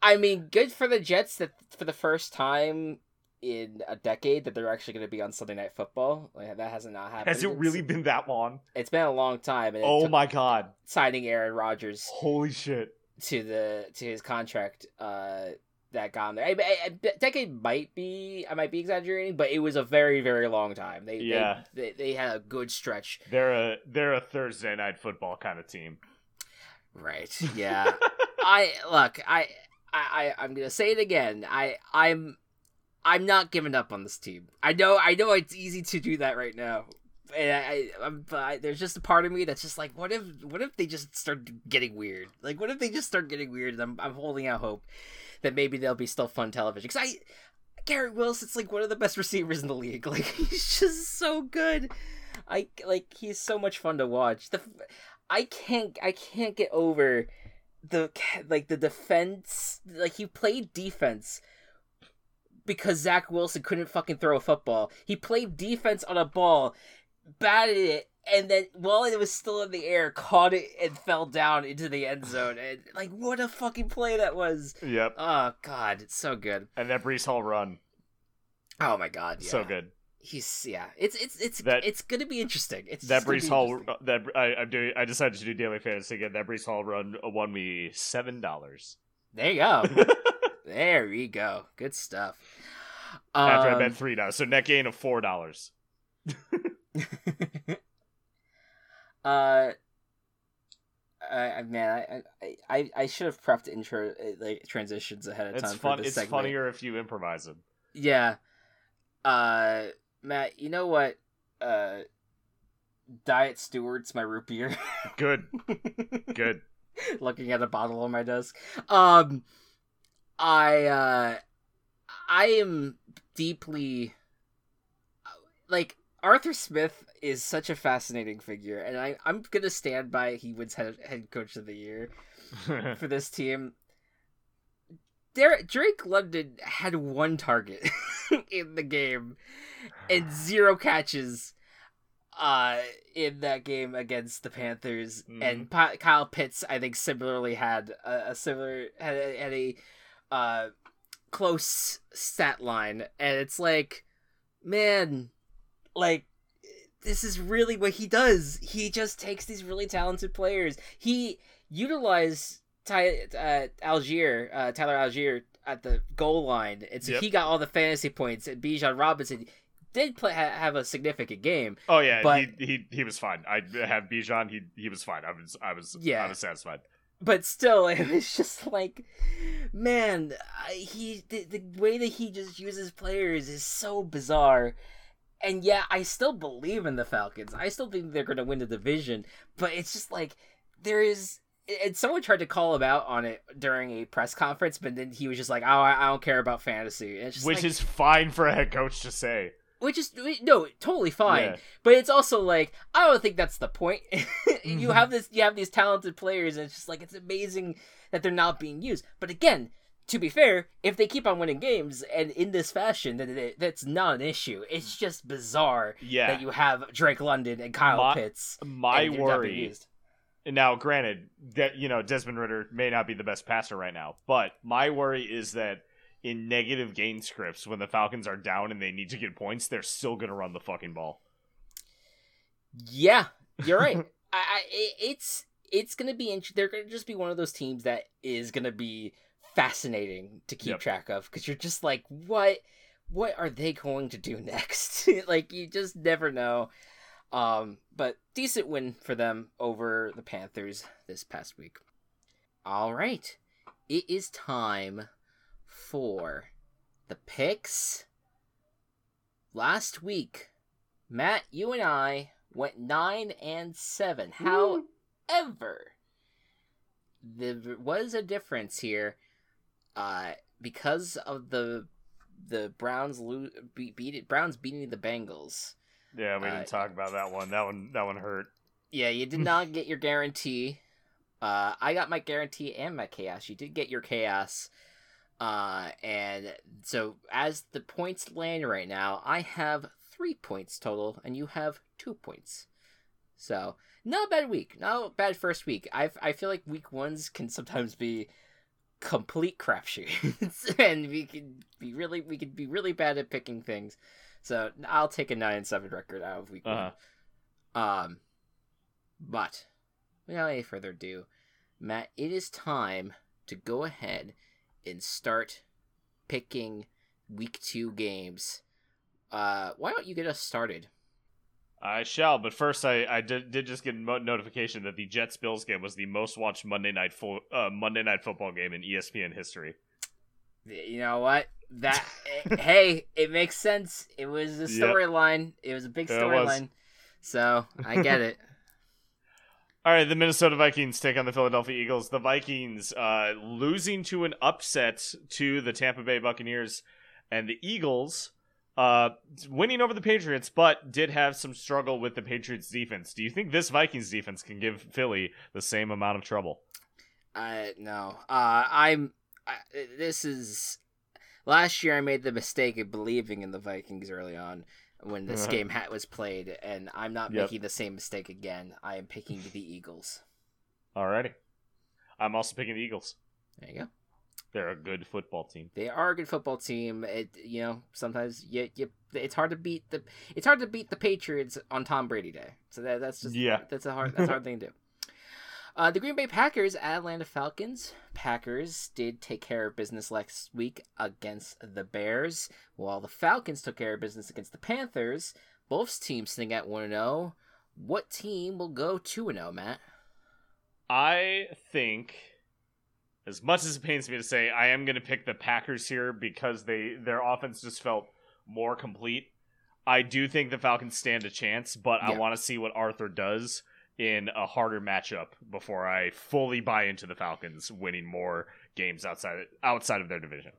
I mean, good for the Jets that for the first time in a decade that they're actually going to be on Sunday Night Football. Like, that hasn't not happened. Has it It's- really been that long? It's been a long time. Oh my god! Signing Aaron Rodgers Holy shit! to the to his contract. Uh, that got him there. I, I, I- decade might be I might be exaggerating, but it was a very very long time. They Yeah. they, they, they had a good stretch. They're a they're a Thursday night football kind of team. Right. Yeah. I look. I, I. I. I'm gonna say it again. I. I'm. I'm not giving up on this team. I know. I know it's easy to do that right now. And I, I, I, there's just a part of me that's just like, what if, what if they just start getting weird? Like, what if they just start getting weird? And I'm, I'm holding out hope that maybe they'll be still fun television. Because I, Garrett Wilson's like one of the best receivers in the league. Like, he's just so good. I like, he's so much fun to watch. The, I can't, I can't get over the like the defense. Like he played defense because Zach Wilson couldn't fucking throw a football. He played defense on a ball, batted it, and then while it was still in the air, caught it and fell down into the end zone. And like, what a fucking play that was! Yep. Oh god, it's so good. And that Breece Hall run, Oh my god, yeah. so good. He's yeah. It's it's it's That- it's gonna be interesting. It's That Breece Hall that I I'm doing. I decided to do daily fantasy again. That Breece Hall run won me seven dollars. There you go. there we go. Good stuff. After I Um, bet three dollars, so net gain of four dollars. uh, I, man, I, I, I should have prepped intro uh, like transitions ahead of time. It's fun. It's segment. funnier if you improvise them. Yeah. Uh, Matt, you know what? Uh, Diet Stewart's my root beer. Good, good. Looking at a bottle on my desk. Um, I uh, I am deeply like Arthur Smith is such a fascinating figure, and I, I'm gonna stand by he wins head, head coach of the year for this team. Derek, Drake London had one target in the game and zero catches uh, in that game against the Panthers. Mhm. And Pa- Kyle Pitts, I think, similarly had a, a similar had a, had a uh, close stat line, and it's like, man, like this is really what he does. He just takes these really talented players. He utilized Ty, uh, Allgeier, uh, Tyler Allgeier at the goal line, and so Yep. he got all the fantasy points. And Bijan Robinson did play ha- have a significant game. oh yeah, But- he, he he was fine. I have Bijan. He he was fine. I was I was Yeah. I was satisfied. But still it was just like man he the, the way that he just uses players is so bizarre. And yeah i still believe in the falcons. I still think they're going to win the division but it's just like there is and someone tried to call him out on it during a press conference but then he was just like oh i, I don't care about fantasy. And it's just Which like- is fine for a head coach to say. Which is no totally fine Yeah. but it's also like I don't think that's the point. you Mhm. have this, you have these talented players, and it's just like it's amazing that they're not being used. But again, to be fair, if they keep on winning games and in this fashion, then it, that's not an issue. It's just bizarre Yeah. that you have Drake London and Kyle My- Pitts. My and they're not being worry used. Now, granted, that you know Desmond Ridder may not be the best passer right now, but my worry is that in negative gain scripts, when the Falcons are down and they need to get points, they're still gonna run the fucking ball. Yeah, you're right. I, I it's it's gonna be int- they're gonna just be one of those teams that is gonna be fascinating to keep Yep. track of because you're just like what what are they going to do next? like you just never know. Um, but decent win for them over the Panthers this past week. All right, it is time for the picks. Last week, Matt, you and I went nine and seven. However, there was a difference here, uh, because of the the Browns lo- beat, beat it, Browns beating the Bengals. Yeah, we didn't Uh, talk about that one. That one, that one hurt. Yeah, you did not get your guarantee. Uh, I got my guarantee and my chaos. You did get your chaos. Uh, and so as the points land right now, I have three points total, and you have two points. So not a bad week, not a bad first week. I I feel like week ones can sometimes be complete crapshoots, and we can be really we could be really bad at picking things. So I'll take a nine and seven record out of week Uh-huh. one. Um, but without any further ado, Matt, it is time to go ahead and start picking week two games. Uh, why don't you get us started? I shall, but first, I, I did, did just get a mo- notification that the Jets Bills game was the most watched Monday night fo- uh, Monday night football game in ESPN history. You know what? That hey, it makes sense. It was a Yep. storyline. It was a big it storyline. So I get it. All right, the Minnesota Vikings take on the Philadelphia Eagles. The Vikings uh, losing to an upset to the Tampa Bay Buccaneers, and the Eagles uh, winning over the Patriots, but did have some struggle with the Patriots defense. Do you think this Vikings defense can give Philly the same amount of trouble? Uh, no. Uh, I'm. I, this is. Last year, I made the mistake of believing in the Vikings early on when this Uh-huh. game hat was played, and I'm not Yep. making the same mistake again. I am picking the Eagles. Alrighty, I'm also picking the Eagles. There you go. They're a good football team. They are a good football team. It you know sometimes you, you it's hard to beat the it's hard to beat the Patriots on Tom Brady Day. So that, that's just Yeah. that's a hard that's a hard thing to do. Uh, the Green Bay Packers at Atlanta Falcons. Packers did take care of business last week against the Bears, while the Falcons took care of business against the Panthers. Both teams sitting at 1 0. What team will go two zero, Matt? I think, as much as it pains me to say, I am going to pick the Packers here because they their offense just felt more complete. I do think the Falcons stand a chance, but I want to see what Arthur does in a harder matchup before I fully buy into the Falcons winning more games outside outside of their division.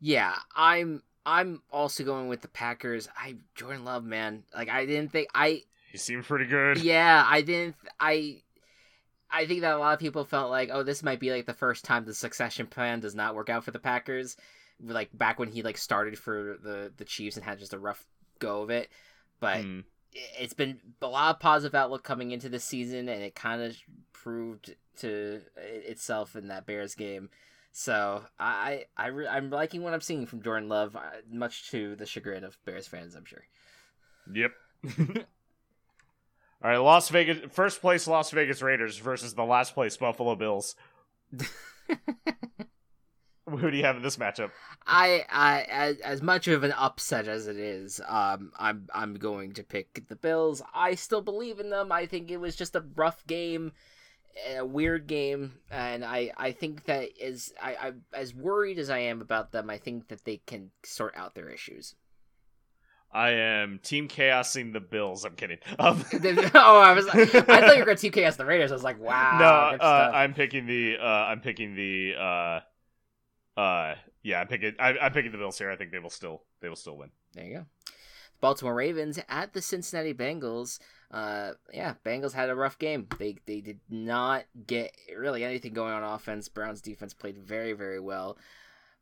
Yeah, I'm I'm also going with the Packers. I Jordan Love, man. Like I didn't think I he seemed pretty good. Yeah, I didn't. I I think that a lot of people felt like, oh, this might be like the first time the succession plan does not work out for the Packers. Like back when he like started for the the Chiefs and had just a rough go of it, but Mm. It's been a lot of positive outlook coming into the season, and it kind of proved to itself in that Bears game. So I I, I re- I'm liking what I'm seeing from Jordan Love, uh, much to the chagrin of Bears fans, I'm sure. Yep. All right, Las Vegas first place Las Vegas Raiders versus the last place Buffalo Bills. Who do you have in this matchup? I, I as, as much of an upset as it is, um, I'm I'm going to pick the Bills. I still believe in them. I think it was just a rough game, a weird game, and I, I think that as I, I as worried as I am about them, I think that they can sort out their issues. I am Team Chaosing the Bills. I'm kidding. Um, oh, I was I thought you were going to team chaos the Raiders. I was like, wow. no, uh. I'm picking the. Uh, I'm picking the. Uh, uh, yeah, I'm picking. I, I'm picking the Bills here. I think they will still. They will still win. There you go. Baltimore Ravens at the Cincinnati Bengals. Uh, yeah, Bengals had a rough game. They they did not get really anything going on offense. Browns defense played very very well.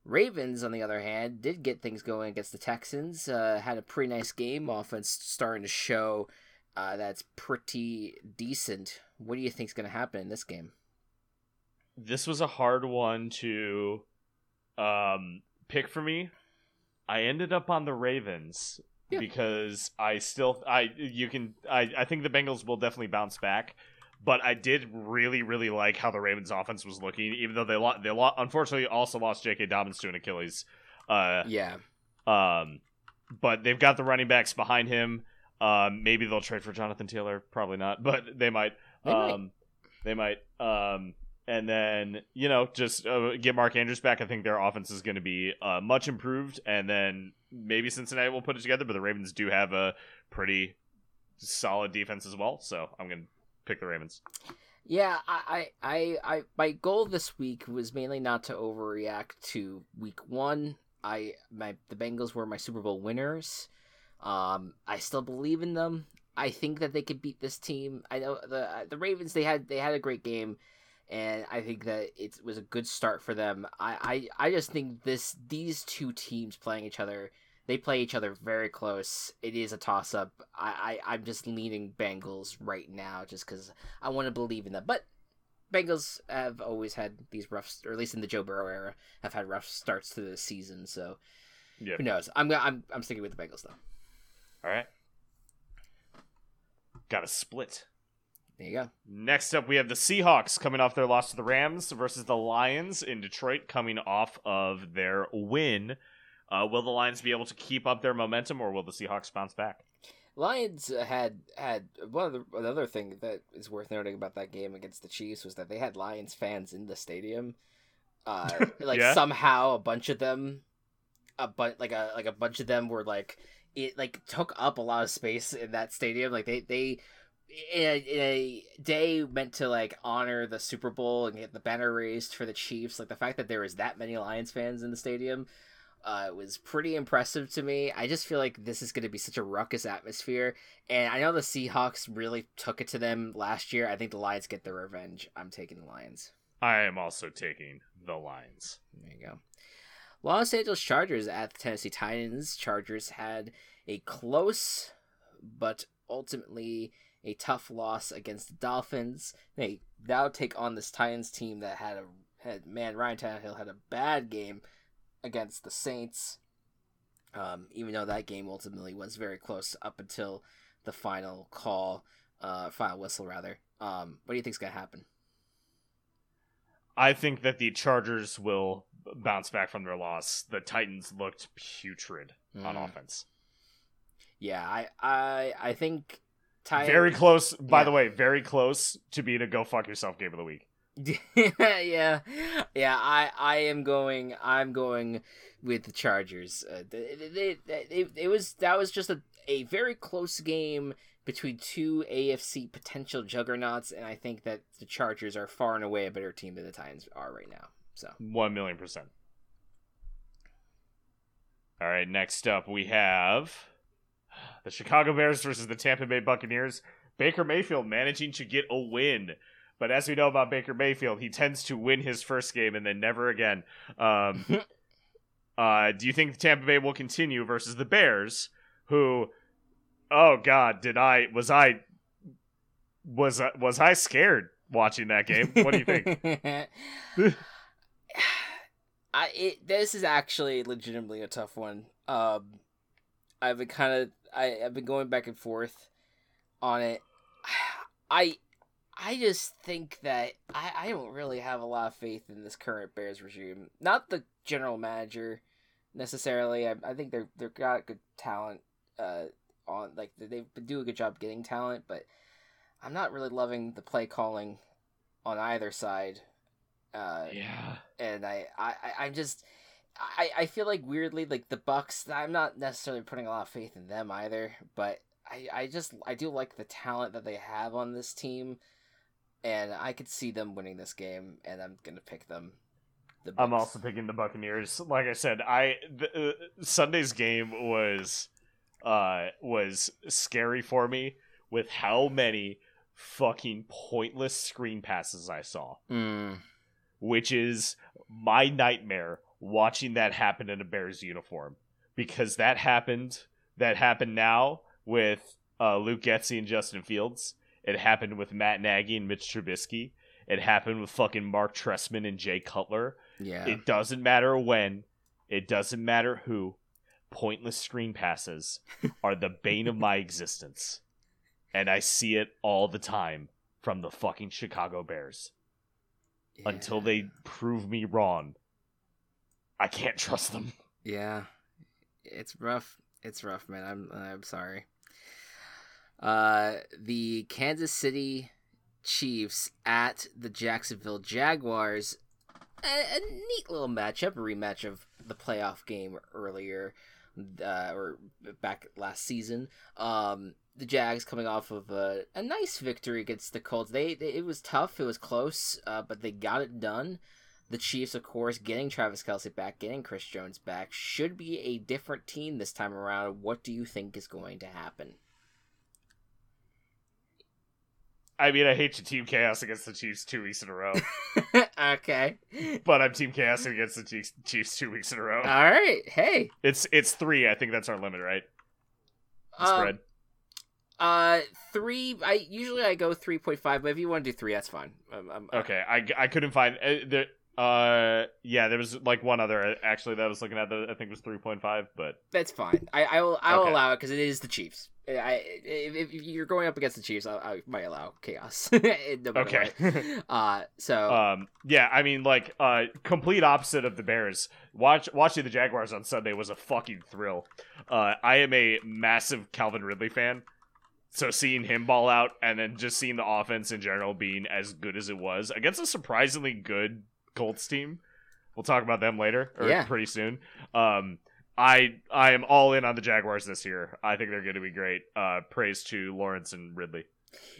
Ravens, on the other hand, did get things going against the Texans. Uh, had a pretty nice game. Offense starting to show uh, that's pretty decent. What do you think's going to happen in this game? This was a hard one to um, pick for me. I ended up on the Ravens Yeah. because I still I you can I I think the Bengals will definitely bounce back. But I did really, really like how the Ravens' offense was looking, even though they lost. They lo- unfortunately also lost J.K. Dobbins to an Achilles. Uh, Yeah, Um, but they've got the running backs behind him. Um, maybe they'll trade for Jonathan Taylor. Probably not, but they might. They might. um, they might. Um, and then you know just uh, get Mark Andrews back. I think their offense is going to be uh, much improved, and then maybe Cincinnati will put it together. But the Ravens do have a pretty solid defense as well, so I'm going to pick the Ravens. Yeah, I, I, I, my goal this week was mainly not to overreact to week one. I, my, the Bengals were my Super Bowl winners. Um, I still believe in them. I think that they could beat this team. I know the the Ravens. They had they had a great game, and I think that it was a good start for them. I, I, I just think this these two teams playing each other. They play each other very close. It is a toss up. I, I, I'm just leaning Bengals right now just because I want to believe in them. But Bengals have always had these rough, or at least in the Joe Burrow era, have had rough starts to the season. So Yeah. who knows? I'm I'm I'm sticking with the Bengals though. All right. Got a split. There you go. Next up, we have the Seahawks coming off their loss to the Rams versus the Lions in Detroit coming off of their win. Uh, will the Lions be able to keep up their momentum, or will the Seahawks bounce back? Lions had had one of the another thing that is worth noting about that game against the Chiefs was that they had Lions fans in the stadium. Uh, like Yeah? somehow a bunch of them, a but like a like a bunch of them were like it like took up a lot of space in that stadium. Like they they in a, in a day meant to like honor the Super Bowl and get the banner raised for the Chiefs. Like the fact that there was that many Lions fans in the stadium uh, was pretty impressive to me. I just feel like this is going to be such a ruckus atmosphere, and I know the Seahawks really took it to them last year. I think the Lions get their revenge. I'm taking the Lions. I am also taking the Lions. There you go. Los Angeles Chargers at the Tennessee Titans. Chargers had a close, but ultimately a tough loss against the Dolphins. They now take on this Titans team that had a had man Ryan Tannehill had a bad game against the Saints. Um, even though that game ultimately was very close up until the final call, uh, final whistle rather. Um, what do you think's gonna happen? I think that the Chargers will bounce back from their loss. The Titans looked putrid on Mm. offense. Yeah, I I I think Very close, by Yeah. the way, very close to being a go fuck yourself game of the week. yeah, yeah. I I am going. I'm going with the Chargers. Uh, they, they, they, it was that was just a a very close game between two AFC potential juggernauts, and I think that the Chargers are far and away a better team than the Titans are right now. So One million percent. All right, next up we have The Chicago Bears versus the Tampa Bay Buccaneers. Baker Mayfield managing to get a win. But as we know about Baker Mayfield, he tends to win his first game and then never again. Um, uh, do you think Tampa Bay will continue versus the Bears, who, oh God, did I was I was I, was I scared watching that game? What do you think? I it, this is actually legitimately a tough one. Um, I've been kind of I I've been going back and forth on it. I I just think that I, I don't really have a lot of faith in this current Bears regime. Not the general manager necessarily. I, I think they're they've got good talent. Uh, on like they do a good job getting talent, but I'm not really loving the play calling on either side. Uh, yeah, and I I I'm just. I, I feel like weirdly like the Bucks. I'm not necessarily putting a lot of faith in them either, but I, I just I do like the talent that they have on this team, and I could see them winning this game, and I'm gonna pick them. The I'm also picking the Buccaneers. Like I said, I the, uh, Sunday's game was uh was scary for me with how many fucking pointless screen passes I saw. Mm. Which is my nightmare watching that happen in a Bears uniform because that happened that happened now with uh, Luke Getsy and Justin Fields. It happened with Matt Nagy and Mitch Trubisky. It happened with fucking Marc Trestman and Jay Cutler. Yeah. It doesn't matter when. It doesn't matter who. Pointless screen passes are the bane of my existence. And I see it all the time from the fucking Chicago Bears. Yeah. Until they prove me wrong, I can't trust them. Yeah. It's rough. It's rough, man. I'm I'm sorry. Uh, the Kansas City Chiefs at the Jacksonville Jaguars. A, a neat little matchup, a rematch of the playoff game earlier, uh, or back last season. Um, the Jags coming off of a, a nice victory against the Colts. They, they it was tough, it was close, uh, but they got it done. The Chiefs, of course, getting Travis Kelce back, getting Chris Jones back, should be a different team this time around. What do you think is going to happen? I mean, I hate your Team Chaos against the Chiefs two weeks in a row. okay. But I'm Team Chaos against the Chiefs, Chiefs two weeks in a row. All right. Hey. It's it's three. I think that's our limit, right? The um, spread. Uh, three. I usually I go three point five, but if you want to do three, that's fine. I'm, I'm, okay. I, I couldn't find uh, the uh, yeah, there was like one other uh, actually that I was looking at that I think was three point five, but that's fine. I I will I will okay. allow it because it is the Chiefs. I if, if, you're going up against the Chiefs, I, I might allow chaos. no okay. uh, so um, yeah, I mean, like uh, complete opposite of the Bears. Watch watching the Jaguars on Sunday was a fucking thrill. Uh, I am a massive Calvin Ridley fan. So seeing him ball out and then just seeing the offense in general being as good as it was against a surprisingly good Colts team. We'll talk about them later or yeah. pretty soon. Um, I I am all in on the Jaguars this year. I think they're going to be great. Uh, praise to Lawrence and Ridley.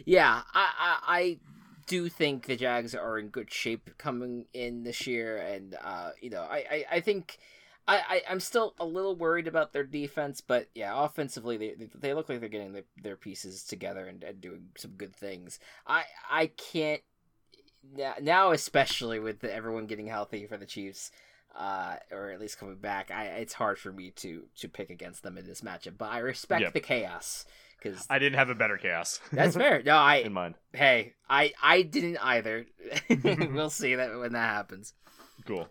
Yeah, I, I, I do think the Jags are in good shape coming in this year, and uh, you know, I, I, I think. I, I, am still a little worried about their defense, but yeah, offensively they they look like they're getting the, their pieces together and, and doing some good things. I I can't now now especially with everyone getting healthy for the Chiefs, uh, or at least coming back, I it's hard for me to to pick against them in this matchup. But I respect yep. the chaos because I didn't have a better chaos. that's fair. No, I in mind. Hey, I I didn't either. we'll see that when that happens. Cool.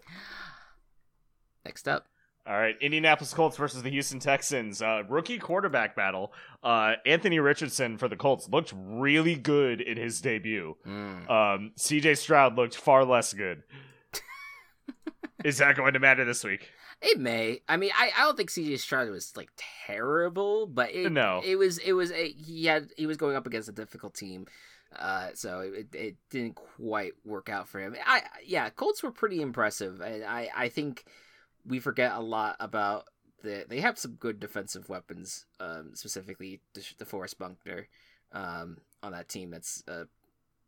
Next up. All right, Indianapolis Colts versus the Houston Texans. Uh, rookie quarterback battle. Uh, Anthony Richardson for the Colts looked really good in his debut. Mm. Um, CJ Stroud looked far less good. Is that going to matter this week? It may. I mean, I, I don't think CJ Stroud was like terrible, but it, no, it was it was a, he had he was going up against a difficult team. Uh, so it, it didn't quite work out for him. I yeah, Colts were pretty impressive, and I I think we forget a lot about the they have some good defensive weapons, um, specifically DeForest Buckner um, on that team. That's uh,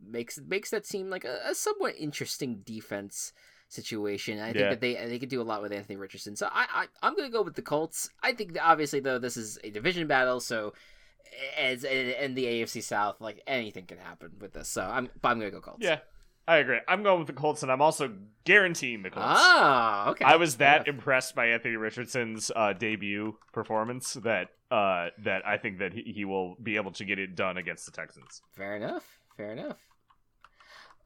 makes makes that seem like a, a somewhat interesting defense. situation. I think Yeah. that they they could do a lot with Anthony Richardson. So I, I I'm gonna go with the Colts. I think obviously though this is a division battle, so as in the AFC South, like anything can happen with this. So I'm but I'm gonna go Colts. Yeah, I agree. I'm going with the Colts, and I'm also guaranteeing the Colts. Ah, okay. I was that enough. impressed by Anthony Richardson's uh, debut performance that uh, that I think that he, he will be able to get it done against the Texans. Fair enough. Fair enough.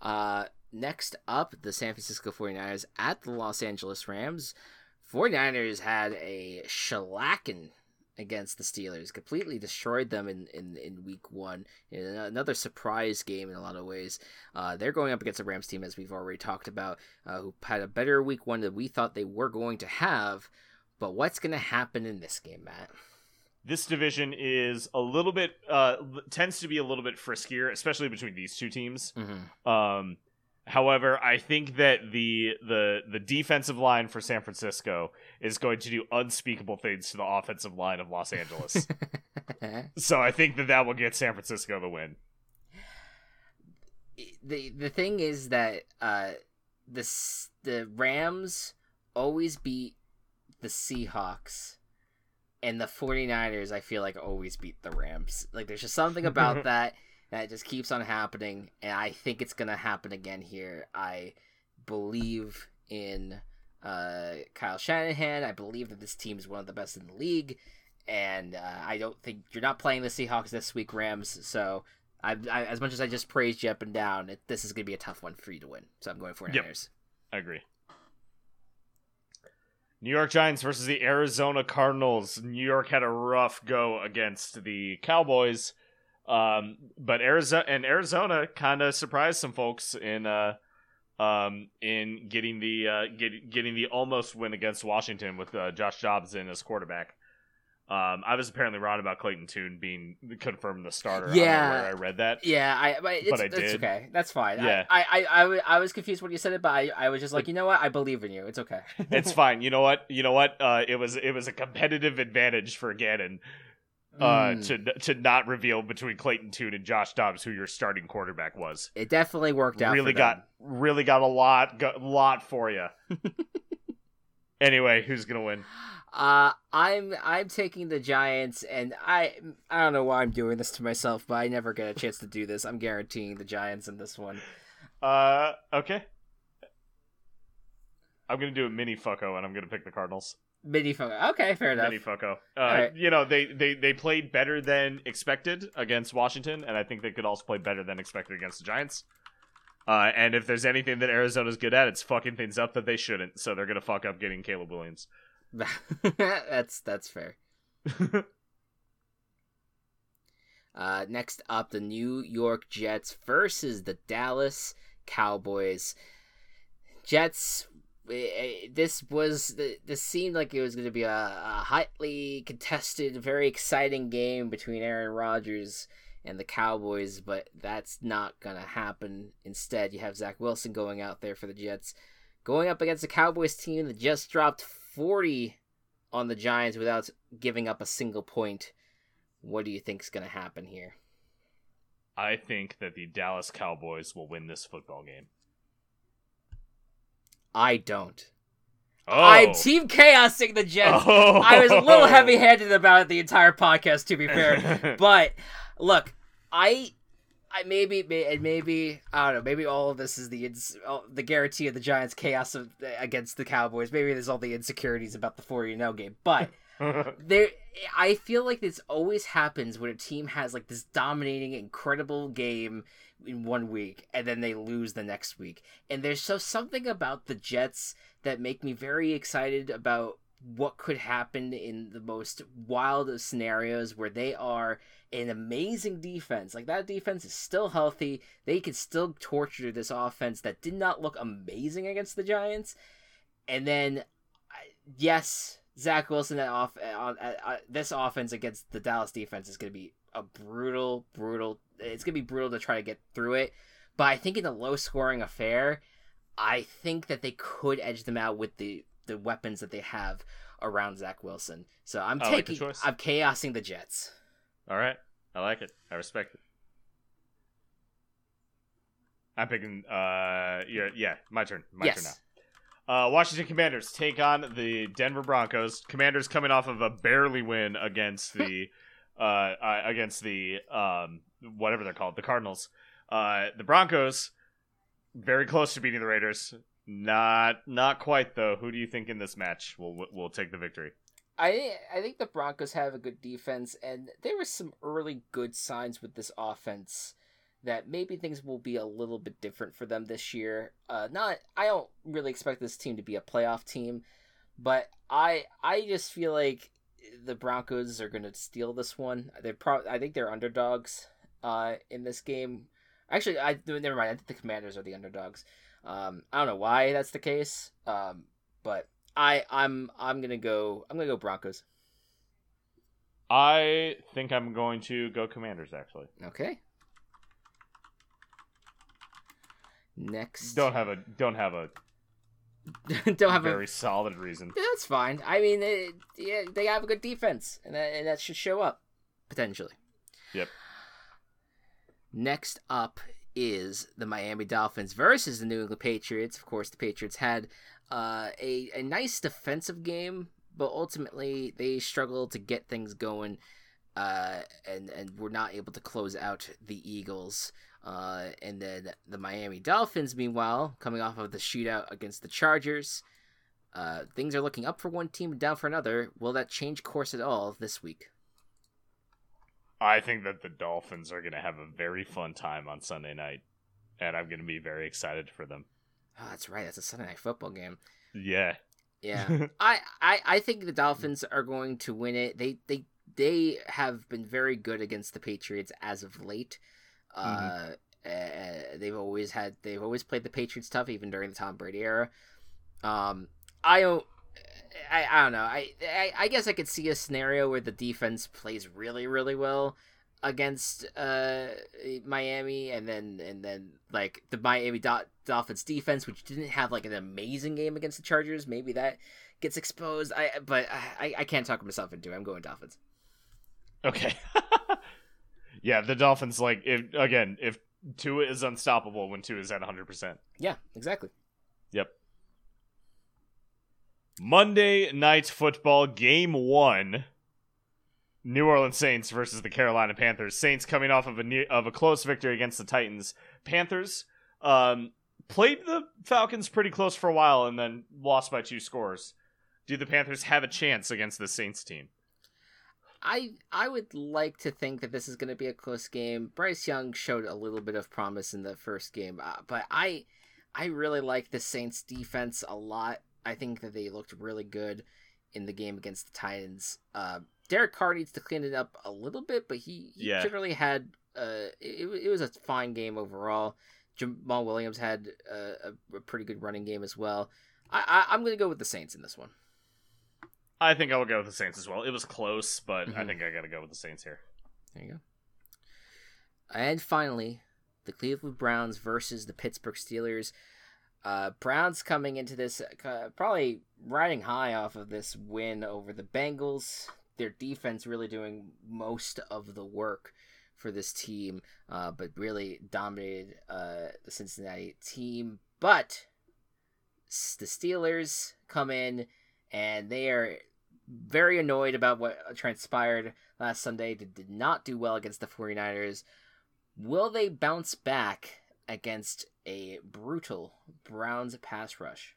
Uh, next up, the San Francisco 49ers at the Los Angeles Rams. 49ers had a shellacking against the Steelers, completely destroyed them in, in, in week one. In another surprise game in a lot of ways. Uh, they're going up against a Rams team, as we've already talked about, uh, who had a better week one than we thought they were going to have. But what's going to happen in this game, Matt? This division is a little bit uh, tends to be a little bit friskier, especially between these two teams. Mm-hmm. Um, however, I think that the the the defensive line for San Francisco is going to do unspeakable things to the offensive line of Los Angeles. so I think that that will get San Francisco the win. the the thing is that uh the the Rams always beat the Seahawks and the 49ers I feel like always beat the Rams. Like there's just something about that that just keeps on happening and I think it's going to happen again here. I believe in uh Kyle Shanahan. I believe that this team is one of the best in the league and uh, I don't think you're not playing the Seahawks this week Rams, so I, I, as much as I just praised you up and down, it, this is going to be a tough one for you to win. So I'm going for Yep. Niners. I agree. New York Giants versus the Arizona Cardinals. New York had a rough go against the Cowboys, um, but Arizona and Arizona kind of surprised some folks in uh, um, in getting the uh, get, getting the almost win against Washington with uh, Josh Dobbs in as quarterback. Um, I was apparently wrong about Clayton Tune being confirmed the starter. I Yeah. where I read that. Yeah, I but it's, But I it's did. okay. That's fine. Yeah. I, I, I, I, I was confused when you said it, but I, I was just like, you know what? I believe in you. It's okay. it's fine. You know what? You know what? Uh, it was it was a competitive advantage for Gannon uh, Mm. to to not reveal between Clayton Tune and Josh Dobbs who your starting quarterback was. It definitely worked out. Really for got really got a lot got, lot for you. anyway, who's gonna win? Uh, I'm I'm taking the Giants, and I I don't know why I'm doing this to myself, but I never get a chance to do this. I'm guaranteeing the Giants in this one. Uh, okay. I'm gonna do a mini fucko, and I'm gonna pick the Cardinals. Mini fo- Okay, fair enough. Mini fucko. Uh, Alright. You know they, they they played better than expected against Washington, and I think they could also play better than expected against the Giants. Uh, and if there's anything that Arizona's good at, it's fucking things up that they shouldn't. So they're gonna fuck up getting Caleb Williams. that's that's fair. Uh, next up, the New York Jets versus the Dallas Cowboys. Jets. Eh, This was this seemed like it was going to be a, a highly contested, very exciting game between Aaron Rodgers and the Cowboys, but that's not going to happen. Instead, you have Zach Wilson going out there for the Jets, going up against the Cowboys team that just dropped forty on the Giants without giving up a single point. What do you think is going to happen here? I think that the Dallas Cowboys will win this football game. I don't. Oh, I'm Team Chaosing the Jets. Oh. I was a little heavy-handed about it the entire podcast, to be fair. but look, I, I maybe, and maybe I don't know. Maybe all of this is the ins- the guarantee of the Giants' chaos of, against the Cowboys. Maybe there's all the insecurities about the 40 game, but. there i feel like this always happens when a team has like this dominating incredible game in one week and then they lose the next week. And there's so something about the jets that make me very excited about what could happen in the most wild of scenarios where they are an amazing defense. Like that defense is still healthy. They can still torture this offense that did not look amazing against the giants. And then yes Zach Wilson at off on at, uh, this offense against the Dallas defense is going to be a brutal, brutal. It's going to be brutal to try to get through it. But I think in a low scoring affair, I think that they could edge them out with the the weapons that they have around Zach Wilson. So I'm I like taking choice. I'm chaosing the Jets. All right, I like it. I respect it. I'm picking. Uh, yeah, yeah. My turn. My turn now. Uh, Washington Commanders take on the Denver Broncos. Commanders coming off of a barely win against the uh, uh, against the um, whatever they're called, the Cardinals. Uh, the Broncos very close to beating the Raiders. Not not quite though. Who do you think in this match will will take the victory? I I think the Broncos have a good defense, and there were some early good signs with this offense that maybe things will be a little bit different for them this year. Uh, not I don't really expect this team to be a playoff team, but I I just feel like the Broncos are going to steal this one. They pro I think they're underdogs uh, in this game. Actually, I never mind. I think the Commanders are the underdogs. Um, I don't know why that's the case, um, but I I'm I'm gonna go I'm gonna go Broncos. I think I'm going to go Commanders. Actually, Okay. Next, don't have a don't have a don't have a very solid reason. Yeah, that's fine. I mean, it, yeah, they have a good defense, and that, and that should show up potentially. Yep. Next up is the Miami Dolphins versus the New England Patriots. Of course, the Patriots had uh, a a nice defensive game, but ultimately they struggled to get things going, uh, and and were not able to close out the Eagles. Uh, and then the Miami Dolphins, meanwhile, coming off of the shootout against the Chargers, uh, things are looking up for one team down for another. Will that change course at all this week? I think that the Dolphins are going to have a very fun time on Sunday night, and I'm going to be very excited for them. Oh, that's right. That's a Sunday night football game. Yeah. Yeah. I, I, I think the Dolphins are going to win it. They they they have been very good against the Patriots as of late. Uh, uh, they've always had they've always played the Patriots tough, even during the Tom Brady era. Um, I don't. I, I don't know. I, I I guess I could see a scenario where the defense plays really really well against uh Miami, and then and then like the Miami Do- Dolphins defense, which didn't have like an amazing game against the Chargers, maybe that gets exposed. I but I I can't talk myself into it. I'm going Dolphins. Okay. yeah, the Dolphins like if again if Tua is unstoppable when Tua is at 100. percent Yeah, exactly. Yep. Monday night football game one. New Orleans Saints versus the Carolina Panthers. Saints coming off of a ne- of a close victory against the Titans. Panthers um, played the Falcons pretty close for a while and then lost by two scores. Do the Panthers have a chance against the Saints team? I I would like to think that this is going to be a close game. Bryce Young showed a little bit of promise in the first game, uh, but I I really like the Saints defense a lot. I think that they looked really good in the game against the Titans. Uh, Derek Carr needs to clean it up a little bit, but he, he Yeah. generally had uh it, it was a fine game overall. Jamaal Williams had a, a pretty good running game as well. I, I I'm going to go with the Saints in this one. I think I will go with the Saints as well. It was close, but I Mhm. think I got to go with the Saints here. There you go. And finally, the Cleveland Browns versus the Pittsburgh Steelers. Uh, Browns coming into this uh, probably riding high off of this win over the Bengals. Their defense really doing most of the work for this team, uh, but really dominated uh, the Cincinnati team. But the Steelers come in and they are very annoyed about what transpired last Sunday. They did not do well against the 49ers. Will they bounce back against a brutal Browns pass rush?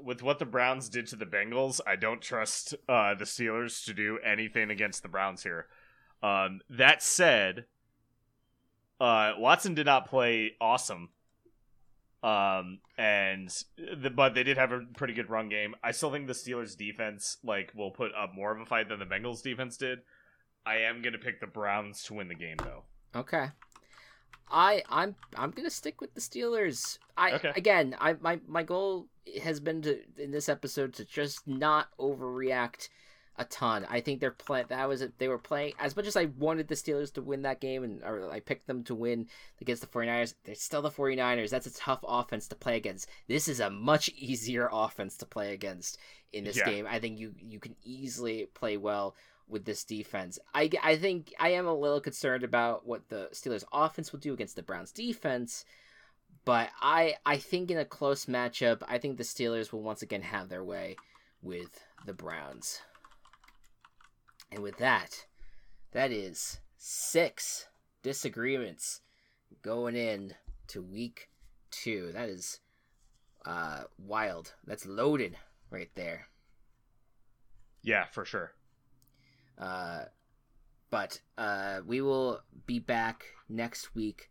With what the Browns did to the Bengals, I don't trust uh, the Steelers to do anything against the Browns here. Um, that said, uh, Watson did not play awesome. Um, and the, but they did have a pretty good run game. I still think the Steelers defense like will put up more of a fight than the Bengals defense did. I am gonna pick the Browns to win the game though. Okay. I I'm I'm gonna stick with the Steelers. I Okay. again I my my goal has been to in this episode to just not overreact a ton. I think they're play that was it. They were playing as much as I wanted the Steelers to win that game and or I picked them to win against the 49ers. They're still the 49ers. That's a tough offense to play against. This is a much easier offense to play against in this Yeah. game. I think you you can easily play well with this defense. I, I think I am a little concerned about what the Steelers offense will do against the Browns defense, but I I think in a close matchup, I think the Steelers will once again have their way with the Browns. And with that, that is six disagreements going in to week two. That is uh wild. That's loaded right there. Yeah, for sure. Uh but uh we will be back next week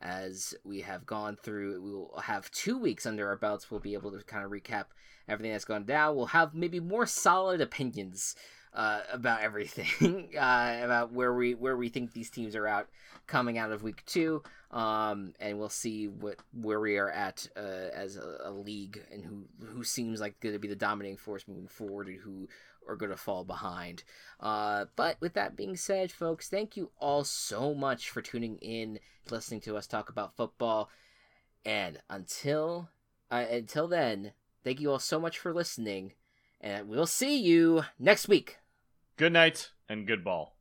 as we have gone through we will have two weeks under our belts we'll be able to kind of recap everything that's gone down we'll have maybe more solid opinions uh, about everything uh, about where we where we think these teams are out coming out of week two um, and we'll see what where we are at uh, as a, a, league and who who seems like going to be the dominating force moving forward and who are going to fall behind. Uh, but with that being said, folks, thank you all so much for tuning in, listening to us talk about football, and until uh, until then, thank you all so much for listening, and we'll see you next week. Good night and good ball.